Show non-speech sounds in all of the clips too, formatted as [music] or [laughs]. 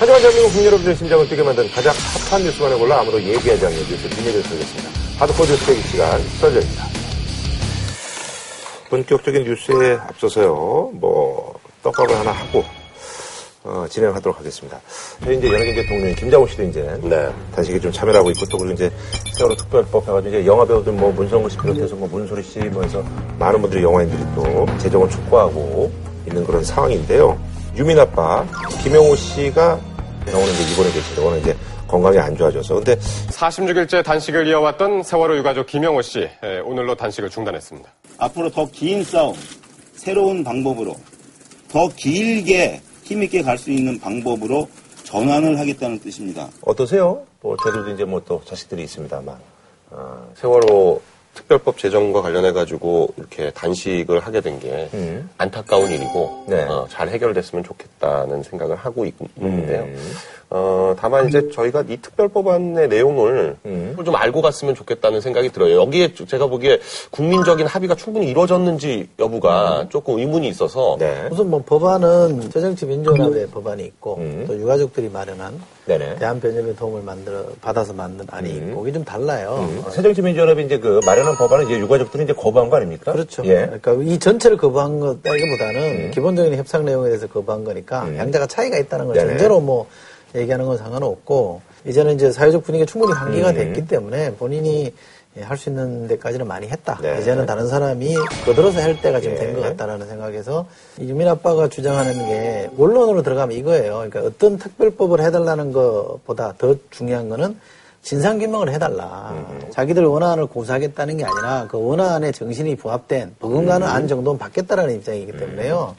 하지만 대한민국 국민 여러분들의 심장을 뛰게 만든 가장 핫한 뉴스만을 골라 아무도 얘기하지 않는 뉴스 뒷얘기를 쏘겠습니다. 하드코드 스테이기 시간 썰전입니다. 본격적인 뉴스에 앞서서요, 뭐, 떡밥을 하나 하고, 어, 진행하도록 하겠습니다. 저희 이제 연예계 동료인 김장훈 씨도 이제 네. 단식에 좀 참여를 하고 있고 또 그리고 이제 세월호 특별법 해가지고 이제 영화 배우들 뭐 문성근 씨 비롯해서 뭐 문소리 씨 뭐 해서 많은 분들이 영화인들이 또 재정을 촉구하고 있는 그런 상황인데요. 유민 아빠 김영호 씨가 병원에 이제 입원해 계시죠. 오늘 이제 건강이 안 좋아져서 근데 46일째 단식을 이어왔던 세월호 유가족 김영호 씨 예, 오늘로 단식을 중단했습니다. 앞으로 더 긴 싸움, 새로운 방법으로 더 길게 힘 있게 갈 수 있는 방법으로 전환을 하겠다는 뜻입니다. 어떠세요? 뭐 저들도 이제 뭐 또 자식들이 있습니다만 아, 세월호 특별법 제정과 관련해 가지고 이렇게 단식을 하게 된게 음. 안타까운 일이고 네. 어, 잘 해결됐으면 좋겠다는 생각을 하고 있, 는데요 음. 어, 다만 이제 저희가 이 특별법안의 내용을 음. 좀 알고 갔으면 좋겠다는 생각이 들어요. 여기에 제가 보기에 국민적인 합의가 충분히 이루어졌는지 여부가 조금 의문이 있어서 음. 네. 우선 뭐 법안은 새정치 민주연합의 법안이 있고 음. 또 유가족들이 마련한 네네. 대한 변협의 도움을 만들어 받아서 만든 안이 음. 있고 이게 좀 달라요. 어, 새정치 민주연합이 이제 그 마련한 법안은 이제 유가족들이 이제 거부한 거 아닙니까? 그렇죠. 예. 그러니까 이 전체를 거부한 것보다는 기본적인 협상 내용에 대해서 거부한 거니까 음. 양자가 차이가 있다는 걸 네네. 전제로 뭐 얘기하는 건 상관없고 이제는 이제 사회적 분위기가 충분히 환기가 음. 됐기 때문에 본인이 할 수 있는 데까지는 많이 했다. 네. 이제는 다른 사람이 거들어서 할 때가 지금 된것 예. 같다라는 생각에서 이 유민 아빠가 주장하는 게 원론으로 들어가면 이거예요. 그러니까 어떤 특별법을 해달라는 것보다 더 중요한 거는 진상규명을 해달라. 자기들 원안을 고수하겠다는 게 아니라 그 원안의 정신이 부합된 버금가는 안 정도는 받겠다라는 입장이기 때문에요.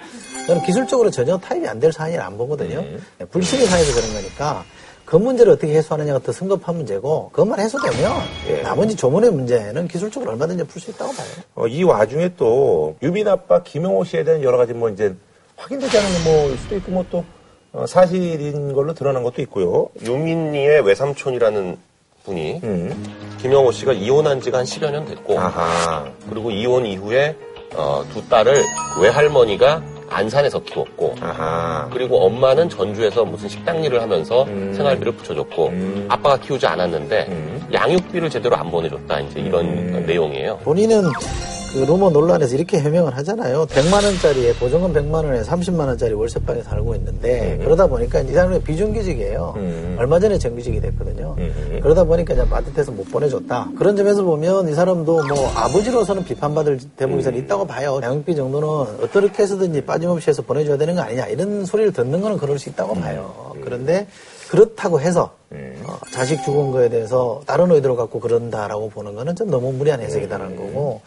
저는 기술적으로 전혀 타입이 안 될 사안이라 안 보거든요. 불신이 사회에서 그런 거니까 그 문제를 어떻게 해소하느냐가 더 성급한 문제고 그것만 해소되면 예. 나머지 조문의 문제는 기술적으로 얼마든지 풀 수 있다고 봐요. 어, 이 와중에 또 유민 아빠 김영호 씨에 대한 여러 가지 뭐 이제 확인되지 않은 뭐일 수도 있고 뭐또 어, 사실인 걸로 드러난 것도 있고요. 유민이의 외삼촌이라는 분이 음. 김영호 씨가 이혼한 지가 한 10여 년 됐고 아하. 그리고 이혼 이후에 어, 두 딸을 외할머니가 안산에서 키웠고 아하. 그리고 엄마는 전주에서 무슨 식당 일을 하면서 음. 생활비를 붙여줬고 음. 아빠가 키우지 않았는데 음. 양육비를 제대로 안 보내줬다 이제 이런 음. 내용이에요. 본인은 그 루머 논란에서 이렇게 해명을 하잖아요. 100만 원짜리에 보증금 100만 원에 30만 원짜리 월세방에 살고 있는데 그러다 보니까 이 사람이 비정규직이에요. 음. 얼마 전에 정규직이 됐거든요. 음. 그러다 보니까 그냥 빠듯해서 못 보내줬다. 그런 점에서 보면 이 사람도 뭐 아버지로서는 비판받을 대목이 음. 있다고 봐요. 양육비 정도는 어떻게 해서든지 빠짐없이 해서 보내줘야 되는 거 아니냐 이런 소리를 듣는 거는 그럴 수 있다고 봐요. 그런데 그렇다고 해서 어, 자식 죽은 거에 대해서 다른 의도를 갖고 그런다라고 보는 거는 좀 너무 무리한 해석이다라는 거고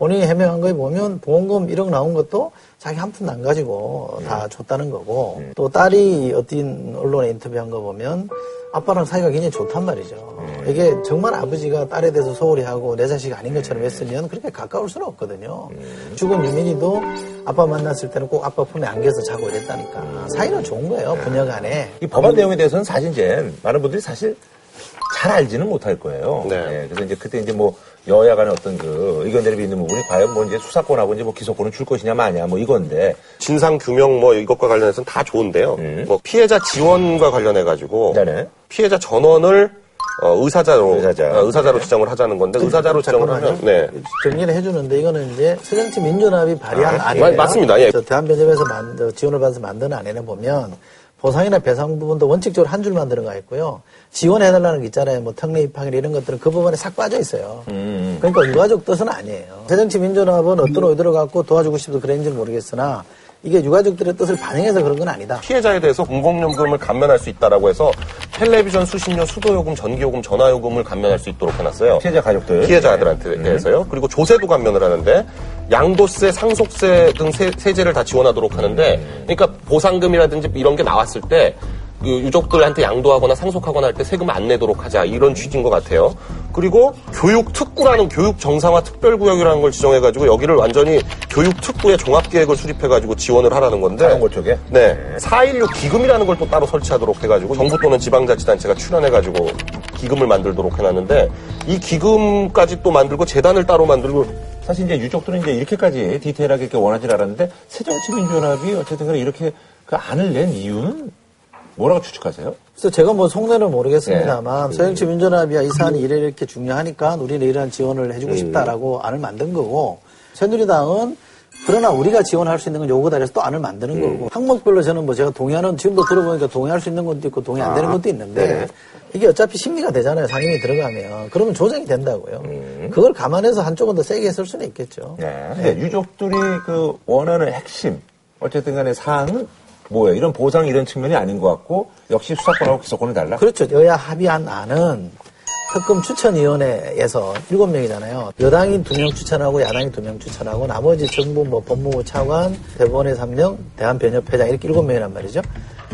본인이 해명한 거에 보면 보험금 1억 나온 것도 자기 한 푼도 안 가지고 다 줬다는 거고 또 딸이 어떤 언론에 인터뷰한 거 보면 아빠랑 사이가 굉장히 좋단 말이죠. 이게 정말 아버지가 딸에 대해서 소홀히 하고 내 자식이 아닌 것처럼 했으면 그렇게 가까울 수는 없거든요. 죽은 유민이도 아빠 만났을 때는 꼭 아빠 품에 안겨서 자고 이랬다니까. 사이는 좋은 거예요, 부녀 간에. 이 법안 내용에 대해서는 사실 이제 많은 분들이 사실 잘 알지는 못할 거예요. 네. 예, 그래서 이제 그때 이제 뭐 여야 간의 어떤 그 의견들이 있는 부분이 과연 뭐 이제 수사권하고 이제 뭐 기소권을 줄 것이냐 마냐 뭐 이건데 진상 규명 뭐 이것과 관련해서는 다 좋은데요. 음. 뭐 피해자 지원과 관련해 가지고 네네. 피해자 전원을 어, 의사자로 의사자. 어, 의사자로 지정을 하자는 건데 의사자로 지정을 하면 네. 정리를 해주는데 이거는 이제 새정치 민주연합이 발의한 아, 안이에요. 맞습니다. 예. 저 대한변협에서 만, 저 지원을 받아서 만든 안에는 보면 보상이나 배상 부분도 원칙적으로 한 줄만 들어가 있고요. 지원해달라는 게 있잖아요. 뭐 특례 입학일 이런 것들은 그 부분에 싹 빠져 있어요. 음. 그러니까 유가족 뜻은 아니에요. 새정치 민주연합은 어떤 의도를 갖고 도와주고 싶어서 그랬는지 는 모르겠으나 이게 유가족들의 뜻을 반영해서 그런 건 아니다. 피해자에 대해서 공공요금을 감면할 수 있다라고 해서 텔레비전 수신료, 수도요금, 전기요금, 전화요금을 감면할 수 있도록 해놨어요. 피해자 가족들 피해자들한테 대해서요. 그리고 조세도 감면을 하는데 양도세, 상속세 등 세, 세제를 다 지원하도록 하는데 그러니까 보상금이라든지 이런 게 나왔을 때그 유족들한테 양도하거나 상속하거나 할 때 세금 안 내도록 하자 이런 취지인 것 같아요. 그리고 교육 특구라는 교육 정상화 특별 구역이라는 걸 지정해 가지고 여기를 완전히 교육 특구의 종합 계획을 수립해 가지고 지원을 하라는 건데. 사용고 쪽에? 네. 4.16 기금이라는 걸 또 따로 설치하도록 해 가지고 정부 또는 지방 자치단체가 출연해 가지고 기금을 만들도록 해 놨는데 이 기금까지 또 만들고 재단을 따로 만들고 사실 이제 유족들은 이제 이렇게까지 디테일하게 이렇게 원하지 않았는데 새정치민주연합이 어쨌든 간에 이렇게 그 안을 낸 이유는 뭐라고 추측하세요? 그래서 제가 뭐 속내는 모르겠습니다만 서영치 민주연합이야. 이 사안이 이래 이렇게 중요하니까 우리는 이러한 지원을 해주고 싶다라고 안을 만든 거고 새누리당은 그러나 우리가 지원할 수 있는 건 요거다 그래서 또 안을 만드는 거고 항목별로 저는 뭐 제가 동의하는 지금도 들어보니까 동의할 수 있는 것도 있고 동의 안 되는 것도 있는데 이게 어차피 심리가 되잖아요. 상임위 들어가면. 그러면 조정이 된다고요. 그걸 감안해서 한쪽은 더 세게 했을 수는 있겠죠. 네. 근데 유족들이 그 원하는 핵심 어쨌든 간에 사항은 뭐예요? 이런 보상 이런 측면이 아닌 것 같고 역시 수사권하고 기소권이 달라. 그렇죠. 여야 합의한 안은 특검 추천위원회에서 일곱 명이잖아요. 여당이 두 명 추천하고 야당이 두 명 추천하고 나머지 정부 뭐 법무부 차관, 대법원에서 한 명, 대한변협회장 이렇게 일곱 명이란 말이죠.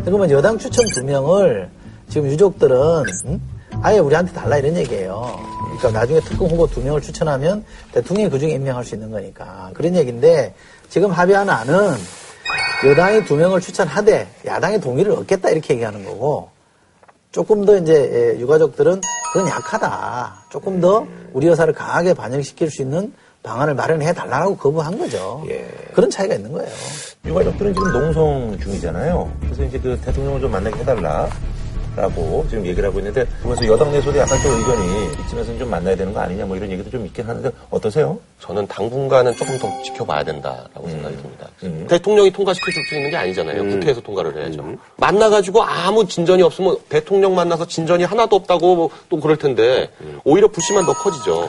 그러면 여당 추천 두 명을 지금 유족들은 음? 아예 우리한테 달라 이런 얘기예요. 그러니까 나중에 특검 후보 두 명을 추천하면 대통령이 그중에 임명할 수 있는 거니까 그런 얘기인데 지금 합의한 안은 여당이 두 명을 추천하되 야당의 동의를 얻겠다 이렇게 얘기하는 거고 조금 더 이제 예, 유가족들은 그건 약하다. 조금 더 우리 여사를 강하게 반영시킬 수 있는 방안을 마련해 달라고 거부한 거죠. 예. 그런 차이가 있는 거예요. 유가족들은 지금 농성 중이잖아요. 그래서 이제 그 대통령을 좀 만나게 해달라. 라고 지금 얘기를 하고 있는데 그래서 여당 내에서도 약간 좀 의견이 이쯤에서는 좀 만나야 되는 거 아니냐 뭐 이런 얘기도 좀 있긴 하는데 어떠세요? 저는 당분간은 조금 더 지켜봐야 된다라고 생각이 듭니다. 음. 대통령이 통과시켜 줄 수 있는 게 아니잖아요. 국회에서 통과를 해야죠. 만나가지고 아무 진전이 없으면 대통령 만나서 진전이 하나도 없다고 뭐또 그럴 텐데 오히려 불씨만 더 커지죠.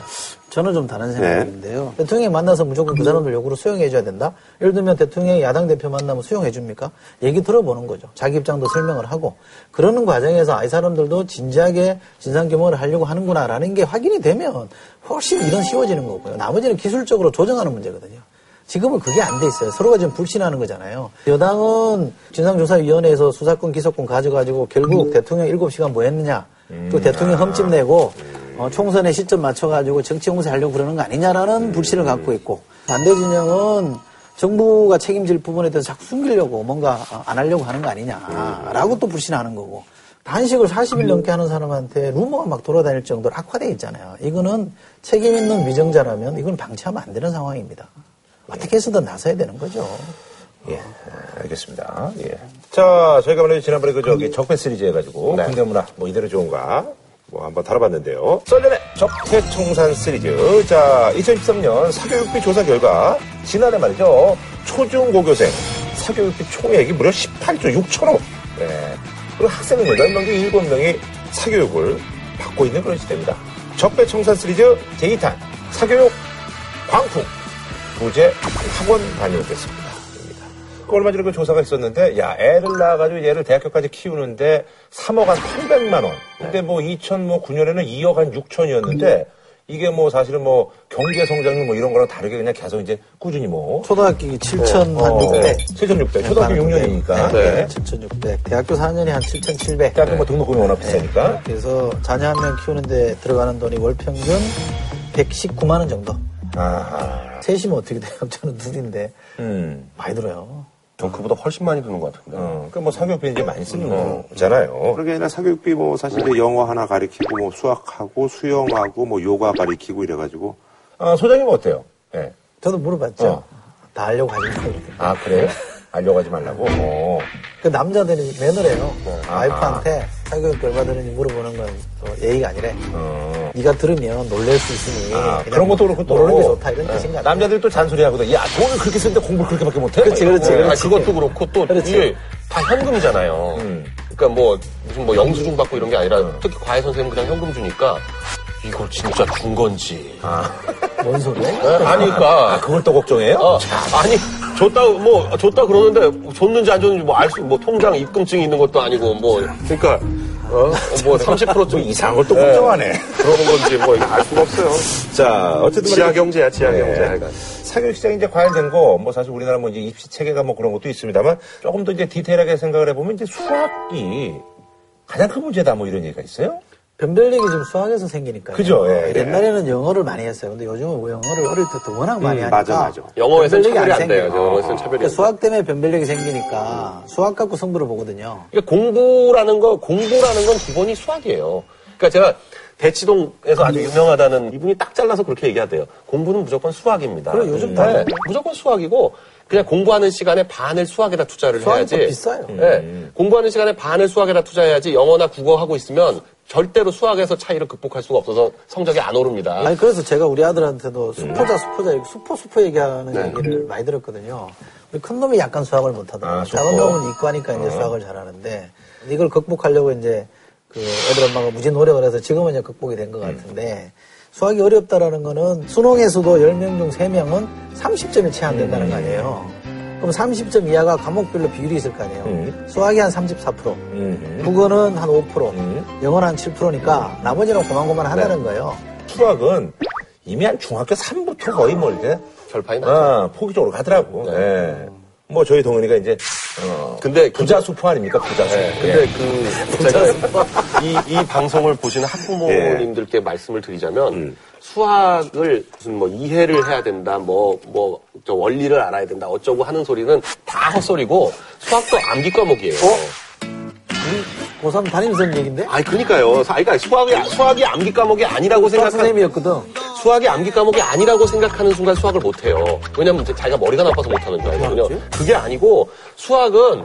저는 좀 다른 생각인데요. 대통령이 만나서 무조건 그 사람들 요구를 수용해줘야 된다? 예를 들면 대통령이 야당 대표 만나면 수용해줍니까? 얘기 들어보는 거죠. 자기 입장도 설명을 하고. 그러는 과정에 서 아, 이 사람들도 진지하게 진상규명을 하려고 하는구나라는 게 확인이 되면 훨씬 일은 쉬워지는 거고요. 나머지는 기술적으로 조정하는 문제거든요. 지금은 그게 안 돼 있어요. 서로가 지금 불신하는 거잖아요. 여당은 진상조사위원회에서 수사권, 기소권 가져가지고 결국 대통령 7시간 뭐 했느냐. 또 대통령 흠집 내고 어, 총선에 시점 맞춰가지고 정치 홍세 하려고 그러는 거 아니냐라는 불신을 갖고 있고 반대 진영은 정부가 책임질 부분에 대해서 자꾸 숨기려고 뭔가 어, 안 하려고 하는 거 아니냐라고 또 불신하는 거고 단식을 40일 넘게 하는 사람한테 루머가 막 돌아다닐 정도로 악화돼 있잖아요. 이거는 책임 있는 위정자라면 이건 방치하면 안 되는 상황입니다. 어떻게 해서든 나서야 되는 거죠. 예, 알겠습니다. 예. 자, 저희가 말이죠. 지난번에 그 저기 적폐 시리즈 해가지고 네. 군대 문화 뭐 이대로 좋은가 뭐 한번 다뤄봤는데요. 썰년의 적폐 청산 시리즈. 자, 2013년 사교육비 조사 결과 지난해 말이죠. 초중고교생 사교육비 총액이 무려 18조 6천억. 네. 그리고 학생은 8명 중 7명이 사교육을 받고 있는 그런 시대입니다. 적폐 청산 시리즈 제2탄 사교육 광풍 부재 학원 다녀오겠습니다. 그 얼마 전에 그 조사가 있었는데, 야, 애를 낳아가지고 얘를 대학교까지 키우는데 3억 한 800만 원. 근데 뭐 2009년에는 2억 한 6천이었는데, 이게 뭐 사실은 뭐 경제 성장률 뭐 이런 거랑 다르게 그냥 계속 이제 꾸준히 뭐. 초등학교 7,600. 어, 7,600. 초등학교 6년이니까. 네. 7,600. 대학교 4년이 한 7,700. 대학교 뭐 등록금이 워낙 비싸니까. 그래서 자녀 한 명 키우는데 들어가는 돈이 월 평균 119만 원 정도. 아하. 셋이면 어떻게 돼요? [laughs] 저는 둘인데 음. 많이 들어요. 전 그보다 훨씬 많이 드는 것 같은데. 어, 그뭐 사교육비 이제 많이 쓰는 거잖아요. 그러게 아니라 사교육비 뭐 사실 이제 영어 하나 가리키고 뭐 수학하고 수영하고 뭐 요가 가리키고 이래가지고 아, 소장님은 어때요? 예. 저도 물어봤죠. 어. 다 하려고 하지. 그렇게. 아, 그래요? [laughs] 알려고 하지 말라고? 어. 그 남자들이 매너래요. 아하. 와이프한테 사교육 얼마 드는지 물어보는 건또 예의가 아니래. 어. 네가 들으면 놀랄 수 있으니 아, 그런 것도 그렇고 또. 모르는 게 좋다 이런 네. 뜻인 것 같아요. 남자들이 또 잔소리하거든. 야, 돈을 그렇게 쓰는데 공부를 그렇게밖에 못해? 그렇지, 그렇지, 어. 아, 그것도 그렇고 또 그렇지. 이게 다 현금이잖아요. 음. 그러니까 뭐 무슨 뭐 영수증 받고 이런 게 아니라 특히 과외 선생님 그냥 현금 주니까 이걸 진짜 준 건지. 뭔 소리야? 아니까. 아, 그걸 또 걱정해요? 어, 아니 줬다 뭐 줬다 그러는데 줬는지 안 줬는지 뭐 알 수 뭐 통장 입금증이 있는 것도 아니고 뭐 그러니까 [laughs] 어 뭐 30%좀 이상한 걸 또 걱정하네. 그러는 건지 뭐 알 수가 없어요. 자, 어쨌든 지하. 경제야 지하 네. 경제. 하여간. 사교육 시장이 이제 과열된 거, 뭐 사실 우리나라 뭐 이제 입시 체계가 뭐 그런 것도 있습니다만 조금 더 이제 디테일하게 생각을 해보면 이제 수학이 가장 큰 문제다 뭐 이런 얘기가 있어요? 변별력이 지금 수학에서 생기니까요. 그죠, 예, 예. 옛날에는 영어를 많이 했어요. 근데 요즘은 뭐 영어를 어릴 때부터 워낙 많이 하니까. 맞아, 맞아. 영어에서는 차별이 안 생겨요. 돼요. 영어에서는 차별이 그러니까. 수학 때문에 변별력이 생기니까 수학 갖고 승부를 보거든요. 그러니까 공부라는 거, 공부라는 건 기본이 수학이에요. 그러니까 제가 대치동에서 아주 유명하다는 이분이 딱 잘라서 그렇게 얘기하대요. 공부는 무조건 수학입니다. 그래, 요즘 네, 다 무조건 수학이고 그냥 공부하는 시간에 반을 수학에다 투자를 해야지. 또 비싸요. 예. 공부하는 시간에 반을 수학에다 투자해야지 영어나 국어 하고 있으면 절대로 수학에서 차이를 극복할 수가 없어서 성적이 안 오릅니다. 아니 그래서 제가 우리 아들한테도 수포자 수포자 수포 수포 얘기하는 네. 얘기를 많이 들었거든요. 우리 큰 놈이 약간 수학을 못하더라고요. 아, 작은. 놈은 이과니까 이제 수학을 잘하는데 이걸 극복하려고 이제 그 애들 엄마가 무지 노력을 해서 지금은 이제 극복이 된 것 같은데 수학이 어렵다라는 거는 수능에서도 10명 중 3명은 30점이 채 안 된다는 거 아니에요. 그럼 30점 이하가 과목별로 비율이 있을 거 아니에요. 음. 수학이 한 34%, 음. 국어는 한 5%, 음. 영어는 한 7%니까 나머지는 고만고만 하다는 거예요. 수학은 이미 한 중학교 3부터 거의 뭐 이렇게 절판이 나죠. 아, 포기적으로 가더라고. 예. 뭐 저희 동현이가 이제 어, 근데 부자 수포 아닙니까? 부자 수포. 네, 근데 그 [laughs] 제가 이, 이 방송을 보시는 학부모님들께 말씀을 드리자면 음. 수학을 무슨 뭐 이해를 해야 된다, 뭐뭐저 원리를 알아야 된다, 어쩌고 하는 소리는 다 헛소리고 수학도 암기 과목이에요. 고3 담임선 얘기인데? 아니 아니, 그러니까 수학이 수학이 암기 과목이 아니라고 생각하는 선생님이었거든. 수학이 암기 과목이 아니라고 생각하는 순간 수학을 못해요. 왜냐면 자기가 머리가 나빠서 못하는 줄 알거든요. 그게 아니고 수학은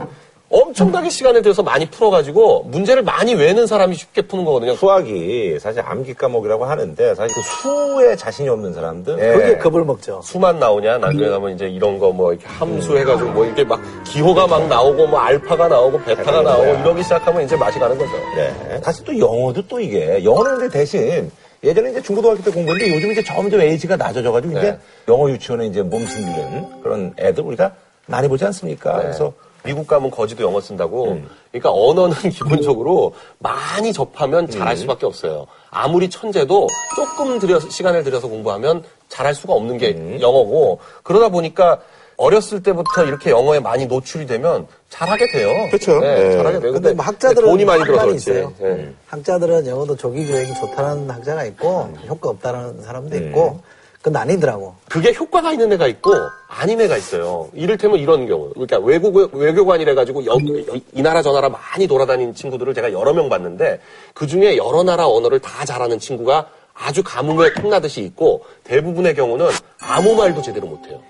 엄청나게 시간을 들여서 많이 풀어가지고 문제를 많이 외는 사람이 쉽게 푸는 거거든요. 수학이 사실 암기 과목이라고 하는데 사실 그 수에 자신이 없는 사람들 예. 거기에 겁을 먹죠. 수만 나오냐 나중에 가면 이제 이런 거 뭐 이렇게 함수 해가지고 뭐 이렇게 막 기호가 막 나오고 뭐 알파가 나오고 베타가 나오고 이러기 시작하면 이제 맛이 가는 거죠. 네. 사실 또 영어도 또 이게 영어는 근데 대신 예전에 이제 중고등학교 때 공부했는데 요즘 이제 점점 에이지가 낮아져가지고 이제 네. 영어 유치원에 이제 몸 숨기는 그런 애들 우리가 많이 보지 않습니까? 네. 그래서 미국 가면 거지도 영어 쓴다고. 음. 그러니까 언어는 [laughs] 기본적으로 많이 접하면 음. 잘할 수밖에 없어요. 아무리 천재도 조금 들여서 시간을 들여서 공부하면 잘할 수가 없는 게 음. 영어고 그러다 보니까 어렸을 때부터 이렇게 영어에 많이 노출이 되면 잘하게 돼요. 그쵸. 네, 네. 잘하게 돼요. 근데 뭐 학자들은 돈이 많이 들어서 그렇지. 있어요. 네. 학자들은 영어도 조기 교육이 좋다는 학자가 있고 효과 없다는 사람도 있고 그건 아니더라고. 그게 효과가 있는 애가 있고 아닌 애가 있어요. 이를테면 이런 경우. 그러니까 외국 외교관이라 가지고 여- 여- 이 나라 저 나라 많이 돌아다니는 친구들을 제가 여러 명 봤는데 그 중에 여러 나라 언어를 다 잘하는 친구가 아주 가뭄에 콩나듯이 있고 대부분의 경우는 아무 말도 제대로 못해요.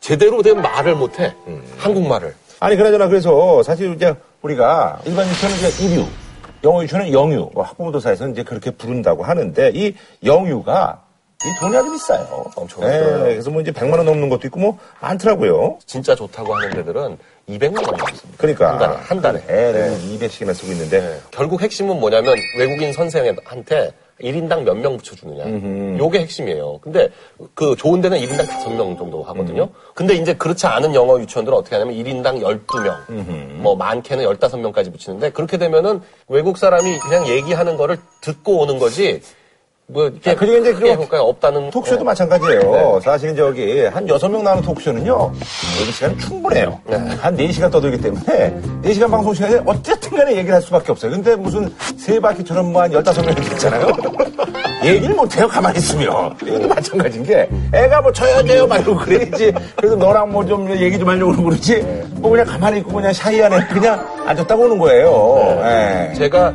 제대로 된 말을 못해. 한국말을. 아니 그나저나 그래서 사실 이제 우리가 일반 유치원은 이제 일유, 영어 유치원은 영유, 뭐 학부모들 사이에서는 이제 그렇게 부른다고 하는데 이 영유가 이 돈이 아주 비싸요. 엄청 네, 비싸요. 그래서 뭐 이제 100만 원 넘는 것도 있고 뭐 많더라고요. 진짜 좋다고 하는 데들은 200만 원 받습니다. 그러니까 한 달에. 한 달에. 애를 200씩이나 쓰고 있는데 네. 결국 핵심은 뭐냐면 외국인 선생한테 1인당 몇 명 붙여주느냐. 요게 핵심이에요. 근데 그 좋은 데는 1인당 5명 정도 하거든요. 근데 이제 그렇지 않은 영어 유치원들은 어떻게 하냐면 1인당 12명, 뭐 많게는 15명까지 붙이는데 그렇게 되면은 외국 사람이 그냥 얘기하는 거를 듣고 오는 거지 뭐 이렇게 아, 그리고 이제 그거 효과가 없다는 토크쇼도 어. 마찬가지예요. 사실은 저기 한 여섯 명 나오는 토크쇼는요. 얘기 시간이 충분해요. 한 4시간 떠들기 때문에 4시간 방송 시간에 어쨌든 간에 얘기를 할 수밖에 없어요. 근데 무슨 세 바퀴처럼 뭐한 15명이 있잖아요. [laughs] 얘기를 못해요, 가만히 있으면. 이것도 마찬가지인 게 애가 뭐 저요, 저요 말고 그래야지. 그래서 너랑 뭐 좀 얘기 좀 하려고 그러지. 뭐 그냥 가만히 있고 그냥 샤이한 애 그냥 앉았다고 오는 거예요. 예. 제가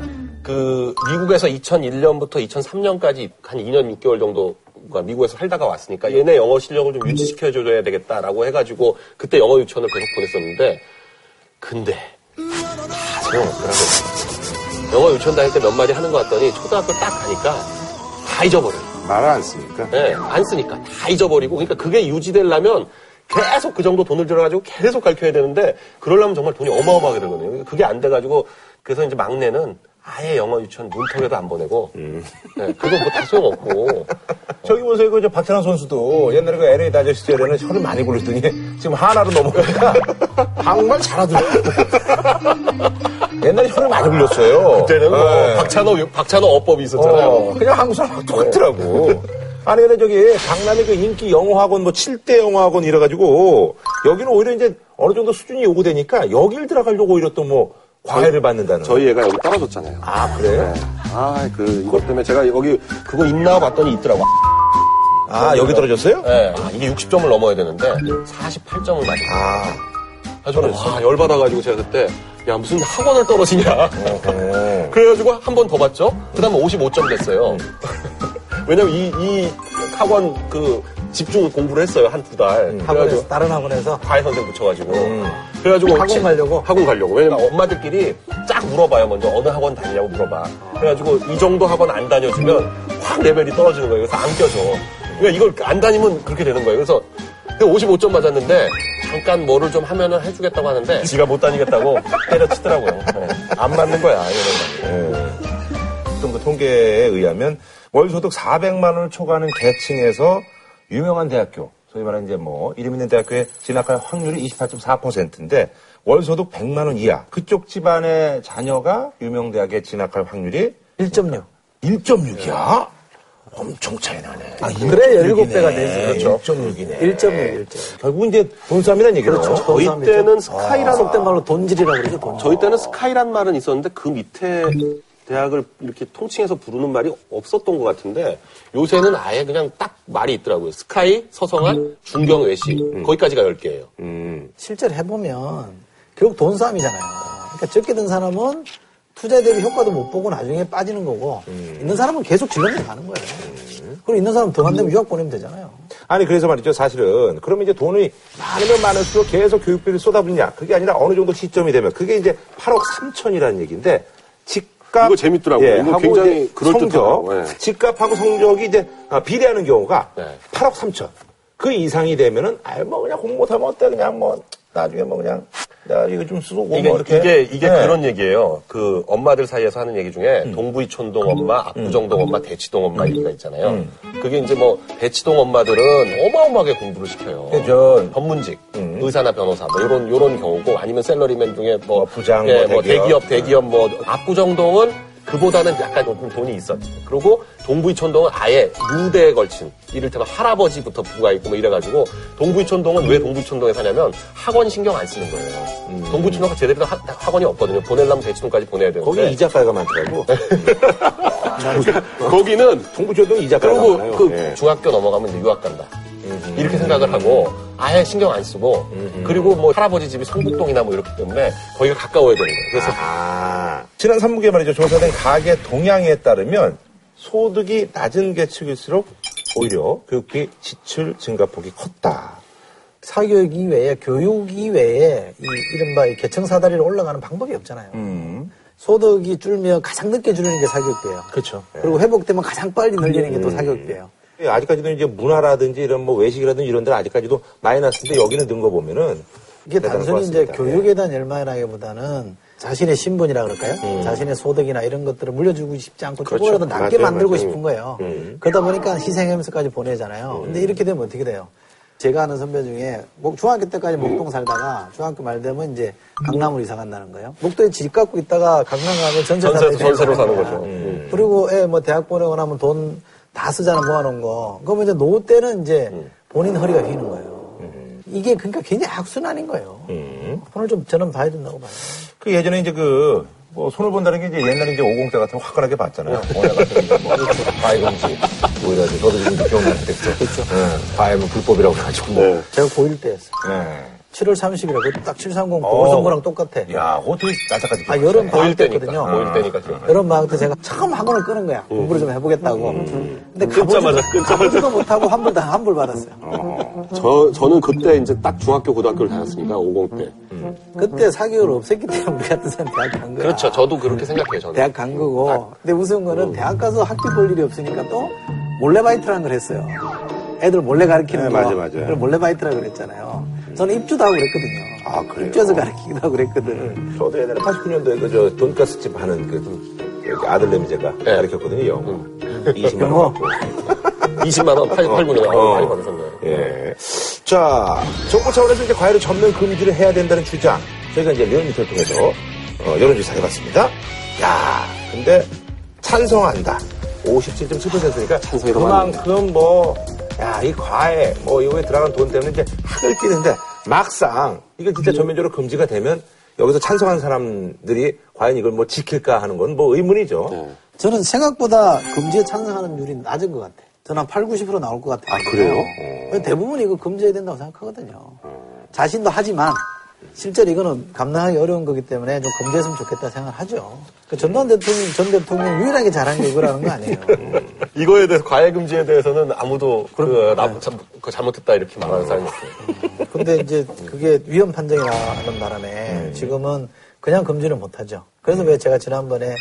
그 미국에서 2001년부터 2003년까지 한 2년 6개월 정도 미국에서 살다가 왔으니까 얘네 영어 실력을 좀 유지시켜줘야 되겠다라고 해가지고 그때 영어 유치원을 계속 보냈었는데 근데 다 소용없더라고요. 영어 유치원 다닐 때 몇 마디 하는 것 같더니 초등학교 딱 가니까 다 잊어버려요. 말을 안 쓰니까. 예, 안 쓰니까 다 잊어버리고 그러니까 그게 유지되려면 계속 그 정도 돈을 들여가지고 계속 가르쳐야 되는데 그러려면 정말 돈이 어마어마하게 들거든요. 그게 안 돼가지고 그래서 이제 막내는 아예 영어 유치원 문턱에도 안 보내고 예, 그거 뭐 다 소용없고 [laughs] 저기 보세요, 그, 저, 박찬호 선수도 옛날에 그 LA 다저 시절에는 혀를 많이 굴렸더니 지금 하나로 넘어가니까 [laughs] 한국말 잘하더라고요. [laughs] 옛날에 혀를 많이 굴렸어요. 그때는 뭐 네. 박찬호 박찬호 어법이 있었잖아요. 어, 그냥 한국 사람하고 똑같더라고. 아니, 근데 저기, 강남의 그 인기 영어학원, 뭐, 7대 영어학원 이래가지고, 여기는 오히려 이제 어느 정도 수준이 요구되니까, 여길 들어가려고 오히려 또 뭐, 과외를 받는다는. 저희 애가 여기 떨어졌잖아요. 아, 그래? 아, 그 이것 때문에 제가 여기 그거 있나 봤더니 있더라고. 아, 여기 떨어졌어요? 네, 아, 이게 60점을 넘어야 되는데 48점을 맞았어요. 아, 그래서 와 열받아가지고 제가 그때 야 무슨 학원을 떨어지냐. 어. [laughs] 그래가지고 한 번 더 봤죠. 그 다음에 55점 됐어요. [laughs] 왜냐면 이, 이 학원 그 집중 공부를 했어요 한 두 달. 학원에서 그래가지고 다른 학원에서 과외 선생 붙여가지고. 그래가지고 학원 치- 가려고? 학원 가려고. 왜냐면 엄마들끼리 쫙 물어봐요 먼저. 어느 학원 다니냐고 물어봐. 그래가지고 이 정도 학원 안 다녀주면 확 레벨이 떨어지는 거예요. 그래서 안 껴줘. 그러니까 이걸 안 다니면 그렇게 되는 거예요. 그래서 55점 맞았는데 잠깐 뭐를 좀 하면은 해주겠다고 하는데 지가 못 다니겠다고 [laughs] 때려치더라고요. 네. 안 맞는 거야 이거는 어떤 그 통계에 의하면 월 소득 400만 원을 초과하는 계층에서 유명한 대학교, 소위 말하는 이제 뭐 이름 있는 대학교에 진학할 확률이 28.4%인데 월소득 100만 원 이하 그쪽 집안의 자녀가 유명 대학에 진학할 확률이 1.6. 1.6이야. 엄청 차이 나네. 아, 그래 17배가 되지. 그렇죠. 1.6이네. 1.6, 1.6. 결국 이제 돈싸움이란 얘기죠. 그렇죠. 저희 돈 때는 싸움이죠. 스카이라는 속된 말로 돈질이라고 그러죠, 돈. 저희 때는 스카이란 말은 있었는데 그 밑에 대학을 이렇게 통칭해서 부르는 말이 없었던 것 같은데 요새는 아예 그냥 딱 말이 있더라고요. 스카이, 서성한, 중경, 외시 거기까지가 10개예요. 실제로 해보면 결국 돈 싸움이잖아요. 그러니까 적게 든 사람은 투자 대비 효과도 못 보고 나중에 빠지는 거고 있는 사람은 계속 질러내 가는 거예요. 그리고 있는 사람 더 안 되면 유학 보내면 되잖아요. 아니 그래서 말이죠 사실은 그러면 이제 돈이 많으면 많을수록 계속 교육비를 쏟아붓냐 그게 아니라 어느 정도 시점이 되면 그게 이제 8억 3천이라는 얘기인데 집값 이거 재밌더라고요. 이거 하고 굉장히 그럴듯하더라고요. 성적 예. 집값하고 성적이 이제 아, 비례하는 경우가 네. 8억 3천 그 이상이 되면은 아유 뭐 그냥 공부 못하면 어때 그냥 뭐 나중에 뭐 그냥 내가 이거 좀 쓰고 뭐 이게, 이렇게 이게, 이게 네. 그런 얘기예요. 그 엄마들 사이에서 하는 얘기 중에 동부이촌동 엄마, 압구정동 엄마, 대치동 엄마 얘기가 있잖아요. 그게 이제 뭐 대치동 엄마들은 어마어마하게 공부를 시켜요. 그죠. 전문직, 의사나 변호사, 뭐 요런 요런 경우고 아니면 셀러리맨 중에 뭐, 뭐 부장, 예, 뭐뭐 대기업. 대기업, 대기업 뭐 압구정동은 그보다는 약간 조금 돈이 있었지. 그리고 동부이촌동은 아예 무대에 걸친 이를테면 할아버지부터 부가 있고 뭐 이래가지고 동부이촌동은 왜 동부이촌동에 사냐면 학원 신경 안 쓰는 거예요. 동부이촌동은 제대로 된 학- 학원이 없거든요. 보내려면 대치동까지 보내야 되는데 거기 이자가가 많더라고 [laughs] [laughs] 거기는 동부초등 이자가가 그리고 많아요 그 예. 중학교 넘어가면 이제 유학 간다. 이렇게 생각을 하고 아예 신경 안 쓰고 그리고 뭐 할아버지 집이 성북동이나 뭐 이렇기 때문에 거기가 가까워야 되는 거예요. 그래서 아, 지난 3부에 말이죠. 조사된 가계 동향에 따르면 소득이 낮은 계층일수록 오히려 교육비 지출 증가폭이 컸다. 사교육 이외에 교육 이외에 이 이른바 이 계층 사다리로 올라가는 방법이 없잖아요. 소득이 줄면 가장 늦게 줄이는 게 사교육비예요. 그렇죠. 그리고 회복되면 가장 빨리 늘리는 게 또 사교육비예요. 아직까지도 이제 문화라든지 이런 뭐 외식이라든지 이런 데는 아직까지도 마이너스인데 여기는 는거 보면은 이게 단순히 것 이제 같습니다. 교육에 대한 열망이라기보다는 자신의 신분이라 그럴까요? 자신의 소득이나 이런 것들을 물려주고 싶지 않고 그렇죠. 조금이라도 낮게 맞아요, 만들고 맞아요. 싶은 거예요. 그러다 보니까 희생하면서까지 보내잖아요. 근데 이렇게 되면 어떻게 돼요? 제가 아는 선배 중에 목- 중학교 때까지 목동 살다가 중학교 말 되면 이제 강남으로 이사 간다는 거예요. 목동에 집 갖고 있다가 강남 가면 전세 전세로 사는. 거죠. 음. 그리고 애뭐 대학 보내고 나면 돈 다 쓰잖아 모아놓은 거. 그러면 이제 노후 때는 이제 본인 허리가 휘는 거예요. 이게 그러니까 굉장히 악순환인 거예요. 오늘 좀 저는 봐야 된다고 봐요. 그 예전에 이제 그, 뭐 손을 본다는 게 이제 옛날에 이제 50대 같은 거 화끈하게 봤잖아요. 오늘 같은 게 뭐, 과외금지, 뭐 이래가지고 저도 좀 기억나는 데 있어. 그렇죠. 과외면 불법이라고 해가지고 뭐. 제가 고1 때였어요. 네. 7월 30일에 그때 딱730 보궐선거랑 똑같아. 야, 어떻게 날짜까지. 아, 여름 방학. 때거든요. 고일 때니까. 여름 방학 때 제가 처음 학원을 끄는 거야. 공부를 좀 해보겠다고. 근데 끊자마자, 가보지도- 끊자마자. 가보지도 못하고 환불 다 환불 받았어요. 저, 저는 그때 이제 딱 중학교, 고등학교를 다녔으니까, 50 때. 그때 사교육을 없앴기 때문에 우리 같은 사람 대학 간 거야. 그렇죠. 저도 그렇게 생각해요, 저는. 대학 간 거고. 근데 무서운 거는 대학 가서 학교 볼 일이 없으니까 또 몰래바이트라는 걸 했어요. 애들 몰래 가르치는 네, 거. 맞아, 맞아. 그걸 몰래바이트라고 그랬잖아요. 저는 입주도 하고 그랬거든요. 아, 그래요? 입주해서 가르치기도 하고 그랬거든. 저도 옛날에 89년도에 그저 돈가스집 하는 그 아들내미 제가 네. 가르쳤거든요, 영어. 20만 [laughs] 영어? 원. 받고. 20만 원, 8, 8, 9년. 어. 많이 받으셨네요. 예. 자, 정부 차원에서 이제 과외를 전면 금지를 해야 된다는 주장. 저희가 이제 리얼미터를 통해서 어, 여론조사 해봤습니다. 야, 근데 찬성한다. 57.7%니까 찬성이 더 그만큼 뭐, 야, 이 과외, 뭐, 이거에 들어간 돈 때문에 이제 학을 뛰는데 막상 이거 진짜 전면적으로 금지가 되면 여기서 찬성한 사람들이 과연 이걸 뭐 지킬까 하는 건 뭐 의문이죠. 저는 생각보다 금지에 찬성하는 율이 낮은 것 같아. 저는 한 8, 90% 나올 것 같아요. 아, 그래요? 어. 대부분 이거 금지해야 된다고 생각하거든요. 자신도 하지만 실제로 이거는 감당하기 어려운 거기 때문에 좀 검토했으면 좋겠다 생각하죠. 그 전두환 대통령, 전 대통령 유일하게 잘한 게 이거라는 거 아니에요. [laughs] 이거에 대해서 과외 금지에 대해서는 아무도 그, 나, 참, 그 잘못했다 이렇게 말하는 사람이 없어요. 근데 이제 그게 위헌 판정이 나는 바람에 지금은 그냥 금지를 못 하죠. 그래서 왜 제가 지난번에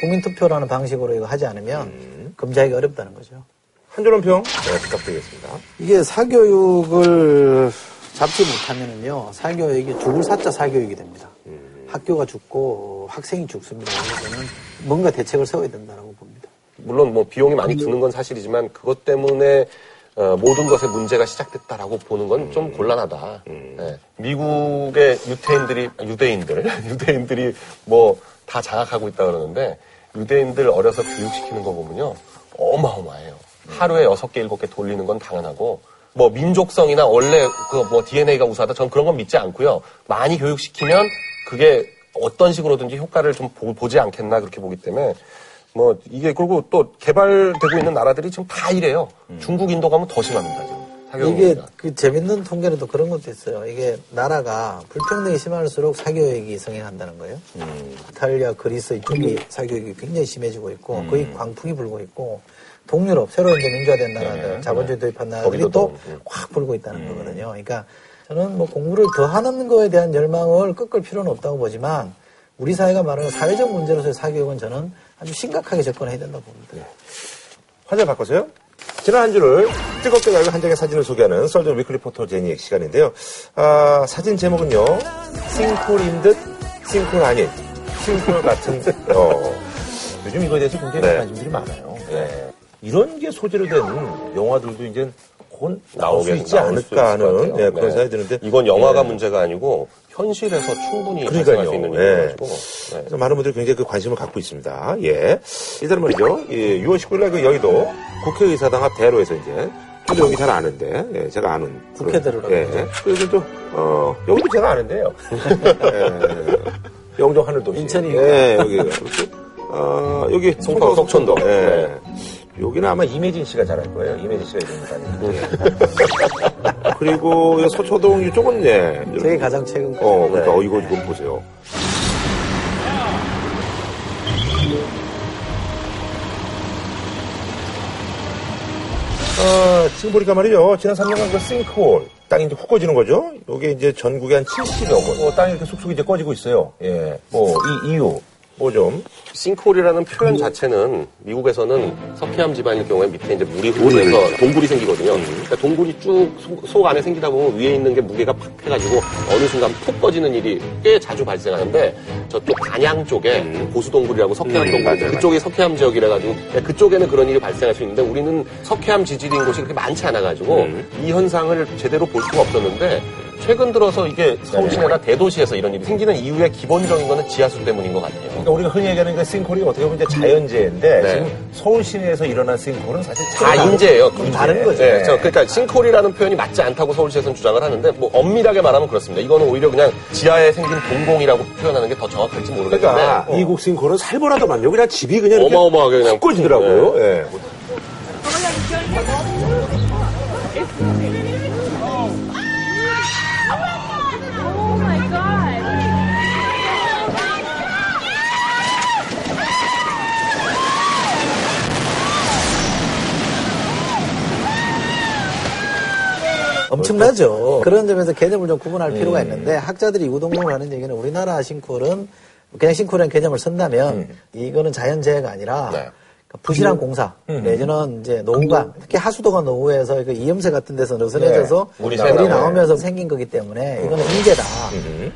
국민투표라는 방식으로 이거 하지 않으면 금지하기 어렵다는 거죠. 한준원 평 네, 부탁드리겠습니다. 이게 사교육을 잡지 못하면은요, 사교육이 죽을 사자 사교육이 됩니다. 학교가 죽고 학생이 죽습니다. 그래서 저는 뭔가 대책을 세워야 된다고 봅니다. 물론 뭐 비용이 많이 드는 건 사실이지만 그것 때문에 어, 모든 것에 문제가 시작됐다라고 보는 건좀 곤란하다. 예. 미국의 유태인들이 아, 유대인들 [laughs] 유대인들이 뭐 다 장악하고 있다 그러는데 유대인들 어려서 교육시키는 거 보면요 어마어마해요. 하루에 여섯 개 일곱 개 돌리는 건 당연하고 뭐 민족성이나 원래 그 뭐 DNA가 우수하다 전 그런 건 믿지 않고요. 많이 교육시키면 그게 어떤 식으로든지 효과를 좀 보, 지 않겠나 그렇게 보기 때문에 뭐 이게 그리고 또 개발되고 있는 나라들이 지금 다 이래요. 중국, 인도 가면 더 심합니다 지금. 이게. 그 재밌는 통계는 또 그런 것도 있어요. 이게 나라가 불평등이 심할수록 사교육이 성행한다는 거예요. 이탈리아, 그리스 이쪽이 사교육이 굉장히 심해지고 있고 거의 광풍이 불고 있고 동유럽 새로 이제 민주화된 나라들 자본주의 도입한 나라들이 거기도 또 또, 음. 확 불고 있다는 거거든요. 그러니까 저는 뭐 공부를 더 하는 거에 대한 열망을 꺾을 필요는 없다고 보지만 우리 사회가 말하는 사회적 문제로서의 사교육은 저는 아주 심각하게 접근해야 된다고 봅니다. 화제 바꿔서요. 지난 한 주를 뜨겁게 달고 한 장의 사진을 소개하는 썰전 위클리 포토 제니의 시간인데요. 아, 사진 제목은요. 싱콜인 듯 싱콜 아닌 싱콜 같은 어, 요즘 이거에 대해서 굉장히 네. 관심들이 많아요. 예. 이런 게 소재로 된 영화들도 이제 곧 나올 수 있지 않을까 것 하는. 예, 그런 네. 생각이 드는데 이건 영화가 예. 문제가 아니고 현실에서 충분히 그러니까요. 수 있는 예. 일이가지고 네. 그래서 많은 분들이 굉장히 그 관심을 갖고 있습니다. 예. 일단 말이죠. 예, 6월 19일 날 그 여의도 국회의사당 앞 대로에서 이제 저도 여기 잘 아는데, 예, 제가 아는. 국회대로라고 예. 그래서 또, 어, 여기도 제가 아는데요. [laughs] 예. 영종 하늘도시. 인천이 예, 여기. 어, 여기 송파구. 속천도. 예. 네. 여기는 아마 이매진 씨가 잘할 거예요. 이매진 씨가 이름을 다니는. [laughs] 그리고 이 서초동 이쪽은 예. 제게 가장 최근 거. 어, 그러니까 어, 이거 이거 보세요. 어, 지금 보니까 말이죠. 지난 3년간 그 싱크홀, 땅이 이제 훅 꺼지는 거죠. 요게 이제 전국에 한 70여 곳, 어, 땅이 이렇게 쑥쑥 이제 꺼지고 있어요. 예. 뭐, 이 이유, 뭐 좀. 싱크홀이라는 표현 자체는 미국에서는 석회암 지방일 경우에 밑에 이제 물이 흐르면서 동굴이 생기거든요. 그러니까 동굴이 쭉속 안에 생기다 보면 위에 있는 게 무게가 팍 해가지고 어느 순간 푹 꺼지는 일이 꽤 자주 발생하는데 저쪽 단양 쪽에 고수 동굴이라고 석회암 동굴 맞아요, 그쪽이 석회암 지역이라 가지고 그쪽에는 그런 일이 발생할 수 있는데 우리는 석회암 지질인 곳이 그렇게 많지 않아 가지고 이 현상을 제대로 볼 수가 없었는데 최근 들어서 이게 서울 시내나 대도시에서 이런 일이 생기는 이유의 기본적인 거는 지하수 때문인 것 같아요. 그러니까 우리가 흔히 얘기하는 그 싱크홀이 어떻게 보면 이제 자연재해인데 네. 지금 서울 시내에서 일어난 싱크홀은 사실 다 인재예요. 인재. 다른 거죠. 네, 저 그러니까 싱크홀이라는 표현이 맞지 않다고 서울시에서는 주장을 하는데 뭐 엄밀하게 말하면 그렇습니다. 이거는 오히려 그냥 지하에 생긴 동공이라고 표현하는 게 더 정확할지 모르겠는데 그러니까 어, 미국 싱크홀은 살벌하도 많네요. 그냥 집이 그냥 어마어마하게 그냥 훅 꺼지더라고요. 예. Oh 엄청나죠. 그런 점에서 개념을 좀 구분할 필요가 있는데 학자들이 우동공을 하는 얘기는 우리나라 싱크홀은 그냥 싱크홀이라는 개념을 쓴다면 이거는 자연재해가 아니라 네. 그 부실한 공사 내지는 이제 노후가 특히 하수도가 노후에서 그 이염새 같은 데서 느슨해져서 네. 물이. 나오면서 생긴 거기 때문에 이거는 인재다.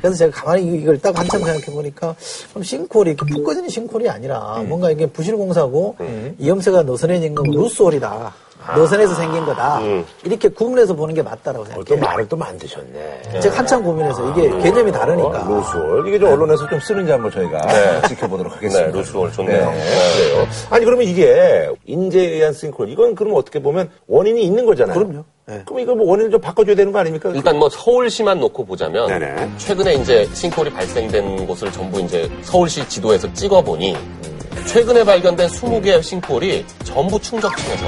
그래서 제가 가만히 이- 이걸 딱 한참 생각해 보니까 그럼 싱크홀이 이렇게 푹 꺼지는 싱크홀이 아니라 뭔가 이게 부실 공사고 이염새가 느슨해진 거고 루스홀이다. 느슨해서 생긴 거다. 이렇게 구분해서 보는 게 맞다라고 또 생각해요. 말을 또 만드셨네. 제가 한참 고민해서 이게 개념이 다르니까. 어, 루스홀. 이게 좀 언론에서 좀 쓰는지 한번 저희가 지켜보도록 하겠습니다. 네, 루스홀 좋네요. 네, 그래요. 아니, 그러면 이게 인재에 의한 싱크홀. 이건 그럼 어떻게 보면 원인이 있는 거잖아요. 그럼요. 네. 그럼 이거 뭐 원인을 좀 바꿔줘야 되는 거 아닙니까? 일단 뭐 서울시만 놓고 보자면 네네. 최근에 이제 싱크홀이 발생된 곳을 전부 이제 서울시 지도에서 찍어보니 최근에 발견된 20개의 싱크홀이 전부 충적층에서.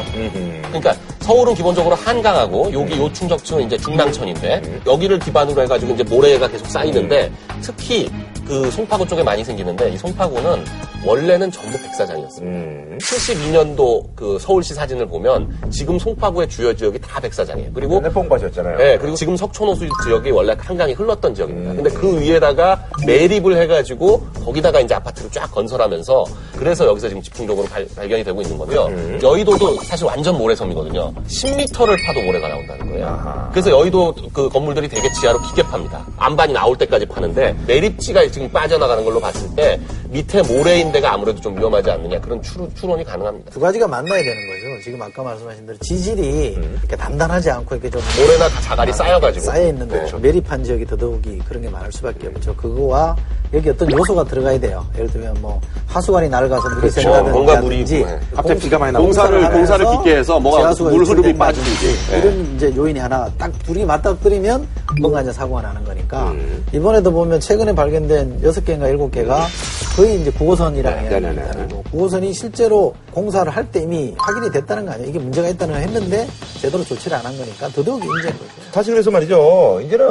그러니까 서울은 기본적으로 한강하고 여기 요 충적층은 이제 중랑천인데 여기를 기반으로 해가지고 이제 모래가 계속 쌓이는데 특히 그 송파구 쪽에 많이 생기는데 이 송파구는 원래는 전부 백사장이었어요. 음. 72년도 그 서울시 사진을 보면 지금 송파구의 주요 지역이 다 백사장이에요. 그리고 뽕밭이었잖아요. 네, 그리고 지금 석촌호수 지역이 원래 한강이 흘렀던 지역입니다. 근데 그 위에다가 매립을 해가지고 거기다가 이제 아파트를 쫙 건설하면서 그래서 여기서 지금 집중적으로 발, 발견이 되고 있는 거고요. 여의도도 사실 완전 모래섬이거든요. 10m를 파도 모래가 나온다는 거예요. 그래서 여의도 그 건물들이 되게 지하로 깊게 팝니다. 안반이 나올 때까지 파는데 매립지가 지금 빠져나가는 걸로 봤을 때 밑에 모래인 데가 아무래도 좀 위험하지 않느냐 그런 추론, 추론이 가능합니다. 두 가지가 만나야 되는 거죠. 지금 아까 말씀하신 대로 지질이 이렇게 단단하지 않고 이렇게 좀 모래나 자갈이 쌓여가지고 쌓여 있는 거 매립한 지역이 더더욱이 그런 게 많을 수밖에 없죠. 그거와 여기 어떤 요소가 들어가야 돼요. 예를 들면 뭐 하수관이 낡아서 물이 그렇죠. 뭔가 물이 있고, 네. 갑자기 비가 많이 나고 공사를 공사를 깊게 해서 지하수가 물 흐름이 빠지든지. 예. 이런 이제 요인이 하나 딱 둘이 맞닥뜨리면 뭔가 이제 사고가 나는 거니까 음. 이번에도 보면 최근에 발견된 여섯 개인가 일곱 개가 거의 이제 9호선이랑 네, 네, 네, 네. 9호선이 실제로 공사를 할 때 이미 확인이 됐다는 거 아니에요. 이게 문제가 있다는 걸 했는데 제대로 조치를 안 한 거니까 더더욱 문제인 거죠. 사실 그래서 말이죠. 이제는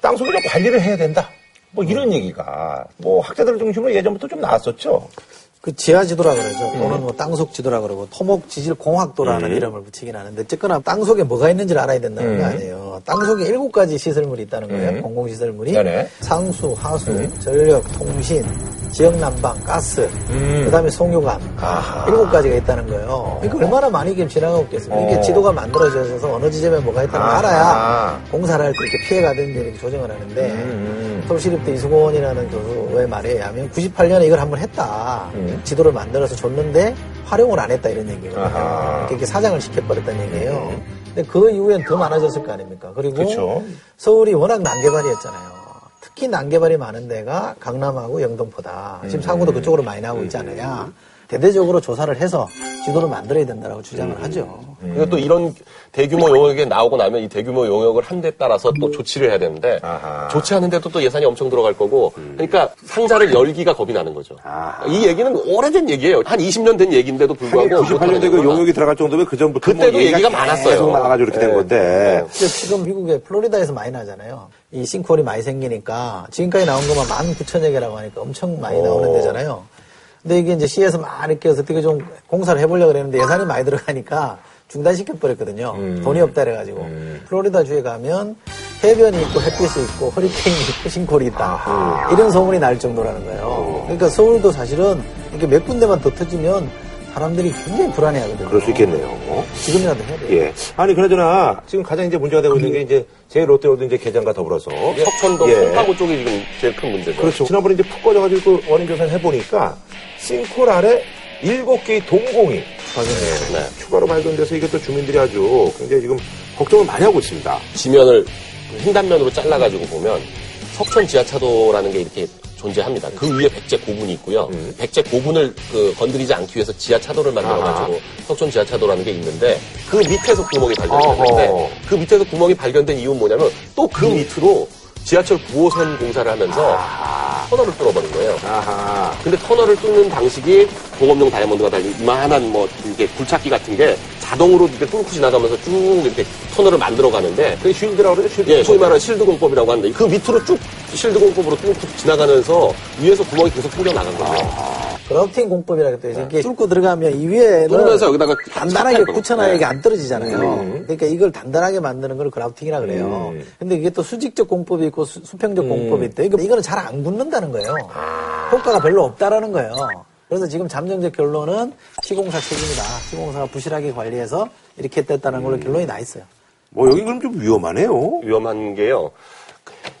땅속에 좀 관리를 해야 된다. 뭐 이런 얘기가 뭐 학자들 중심으로 예전부터 좀 나왔었죠. 그 지하 지도라 그러죠. 음. 또는 뭐 땅속 지도라 그러고 토목 지질 공학도라는 이름을 붙이긴 하는데 어쨌거나 땅속에 뭐가 있는지를 알아야 된다는 거 아니에요. 땅속에 일곱 가지 시설물이 있다는 거예요. 음. 공공시설물이 네네. 상수, 하수, 전력, 통신, 지역 난방, 가스, 그다음에 송유관 일곱 가지가 있다는 거예요. 이거 얼마나 많이 이게 지나가고. 이게 어. 지도가 만들어져서 어느 지점에 뭐가 있다는 걸. 알아야 공사를 할 때 이렇게 피해가든지 이렇게 조정을 하는데 음. 서울시립대 이수곤이라는 교수의 말에 의하면 98년에 이걸 한번 했다. 지도를 만들어서 줬는데 활용을 안 했다 이런 얘기거든요. 아하. 이렇게, 이렇게 사장을 시켜버렸다는 얘기예요. 근데 그 이후엔 더 많아졌을 거 아닙니까? 그리고 그쵸. 서울이 워낙 난개발이었잖아요. 특히 난개발이 많은 데가 강남하고 영등포다. 지금 사고도 그쪽으로 많이 나오고 있지 않느냐. 대대적으로 조사를 해서 지도를 만들어야 된다고 주장을 하죠. 그리고 또 이런 대규모 용역이 나오고 나면 이 대규모 용역을 한 데 따라서 또 조치를 해야 되는데 아하. 조치하는데도 또 예산이 엄청 들어갈 거고 그러니까 상자를 열기가 겁이 나는 거죠. 이 얘기는 오래된 얘기예요. 한 20년 된 얘기인데도 불구하고 98년도에 그 용역이 들어갈 정도면 그 전부터 뭐 그때도 얘기가 많았어요. 계속 나와가지고 이렇게 된 네. 건데. 근데 지금 미국의 플로리다에서 많이 나잖아요. 이 싱크홀이 많이 생기니까 지금까지 나온 것만 19,000여 개라고 하니까 엄청 많이 나오는 데잖아요. 근데 이게 이제 시에서 막 이렇게 해서 어떻게 좀 공사를 해보려고 그랬는데 예산이 많이 들어가니까 중단시켜버렸거든요. 돈이 없다 그래가지고. 플로리다 주에 가면 해변이 있고 햇빛이 있고 허리케인이 있고 싱크홀이 있다. 이런 소문이 날 정도라는 거예요. 그러니까 서울도 사실은 이렇게 몇 군데만 더 터지면 사람들이 굉장히 불안해하거든요. 그럴 수 있겠네요. 지금이라도 해야 돼요. 예. 아니 그나저나 지금 가장 이제 문제가 되고 있는 게 이제 제 롯데월드 이제 개장과 더불어서 석천동 예. 송파구 쪽이 지금 제일 큰 문제죠. 그렇죠. 지난번에 이제 푹 꺼져가지고 그 원인 조사를 해보니까 싱크홀 아래 일곱 개의 동공이 네. 추가로 발견돼서 이게 또 주민들이 아주 굉장히 지금 걱정을 많이 하고 있습니다. 지면을 횡단면으로 잘라가지고 보면 석천 지하차도라는 게 이렇게 존재합니다. 그 위에 백제 고분이 있고요. 백제 고분을 그 건드리지 않기 위해서 지하차도를 만들어가지고 석천 지하차도라는 게 있는데 그 밑에서 구멍이 발견됐는데. 그 밑에서 구멍이 발견된 이유는 뭐냐면 또 그 밑으로 지하철 9호선 공사를 하면서 터널을 뚫어버린 거예요. 아하. 근데 터널을 뚫는 방식이 공업용 다이아몬드가 달린 이만한 뭐 이게 굴착기 같은 게 자동으로 이렇게 뚫고 지나가면서 쭉 이렇게 터널을 만들어 가는데 그 쉴드라고 그러죠, 쉴드. 예, 소위 말하는 실드 공법이라고 하는데 그 밑으로 쭉 실드 공법으로 뚫고 지나가면서 위에서 구멍이 계속 생겨 나간 거죠. 그라 우팅 공법이라고 또 이게 뚫고 들어가면 이 위에는 뚫으면서 여기다가 단단하게. 붙여놔야 네. 이게 안 떨어지잖아요. 그러니까 이걸 단단하게 만드는 걸 그라우팅이라 그래요. 근데 이게 또 수직적 공법이 있고 수, 수평적 공법이 있대. 이거 이거는 잘 안 굳는다는 거예요. 효과가 별로 없다라는 거예요. 그래서 지금 잠정적 결론은 시공사 책임이다. 시공사가 부실하게 관리해서 이렇게 됐다는 걸로 결론이 나 있어요. 뭐 여기 그럼 좀 위험하네요. 위험한 게요.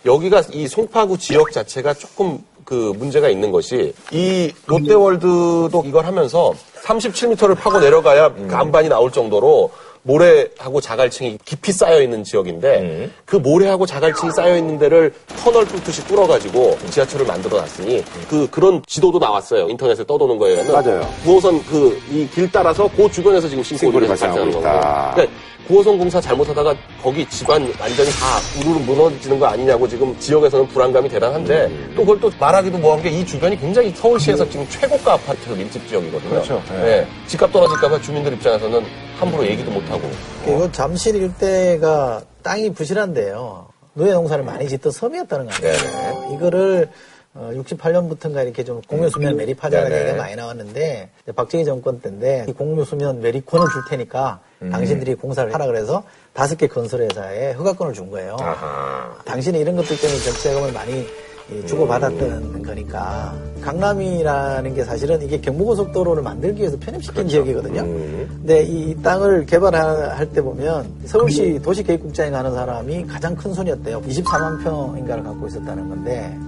여기가 이 송파구 지역 자체가 조금 그 문제가 있는 것이 이 롯데월드도 이걸 하면서 37m를 파고 내려가야 간반이 나올 정도로 모래하고 자갈층이 깊이 쌓여 있는 지역인데 그 모래하고 자갈층이 쌓여 있는 데를 터널 뚫듯이 뚫어가지고 지하철을 만들어 놨으니 그 그런 지도도 나왔어요 인터넷에 떠도는 거예요. 맞아요. 9호선 그 이 길 따라서 그 주변에서 지금 싱크홀이 발생하는. 있다. 그러니까 구호성공사 잘못하다가 거기 집안 완전히 다 우르르 무너지는 거 아니냐고 지금 지역에서는 불안감이 대단한데 음. 또 그걸 또 말하기도 뭐한 게 이 주변이 굉장히 서울시에서 지금 최고가 아파트 밀집 지역이거든요. 그렇죠. 네. 집값 떨어질까봐 주민들 입장에서는 함부로 얘기도 못하고. 이거 잠실 일대가 땅이 부실한데요. 노예 농사를 많이 짓던 섬이었다는 거 네. 아니에요. 이거를 68년부터인가 이렇게 좀 공유수면 매립하자는 네네. 얘기가 많이 나왔는데 박정희 정권 때인데 이 공유수면 매립권을 줄 테니까 음. 당신들이 공사를 하라 그래서 다섯 개 건설회사에 허가권을 준 거예요. 아하. 당신이 이런 것들 때문에 정치자금을 많이 이 주고받았던 음. 거니까 강남이라는 게 사실은 이게 경부고속도로를 만들기 위해서 편입시킨 지역이거든요. 음. 근데 이, 이 땅을 개발할 때 보면 서울시 도시계획국장에 가는 사람이 가장 큰 손이었대요. 24만 평인가를 갖고 있었다는 건데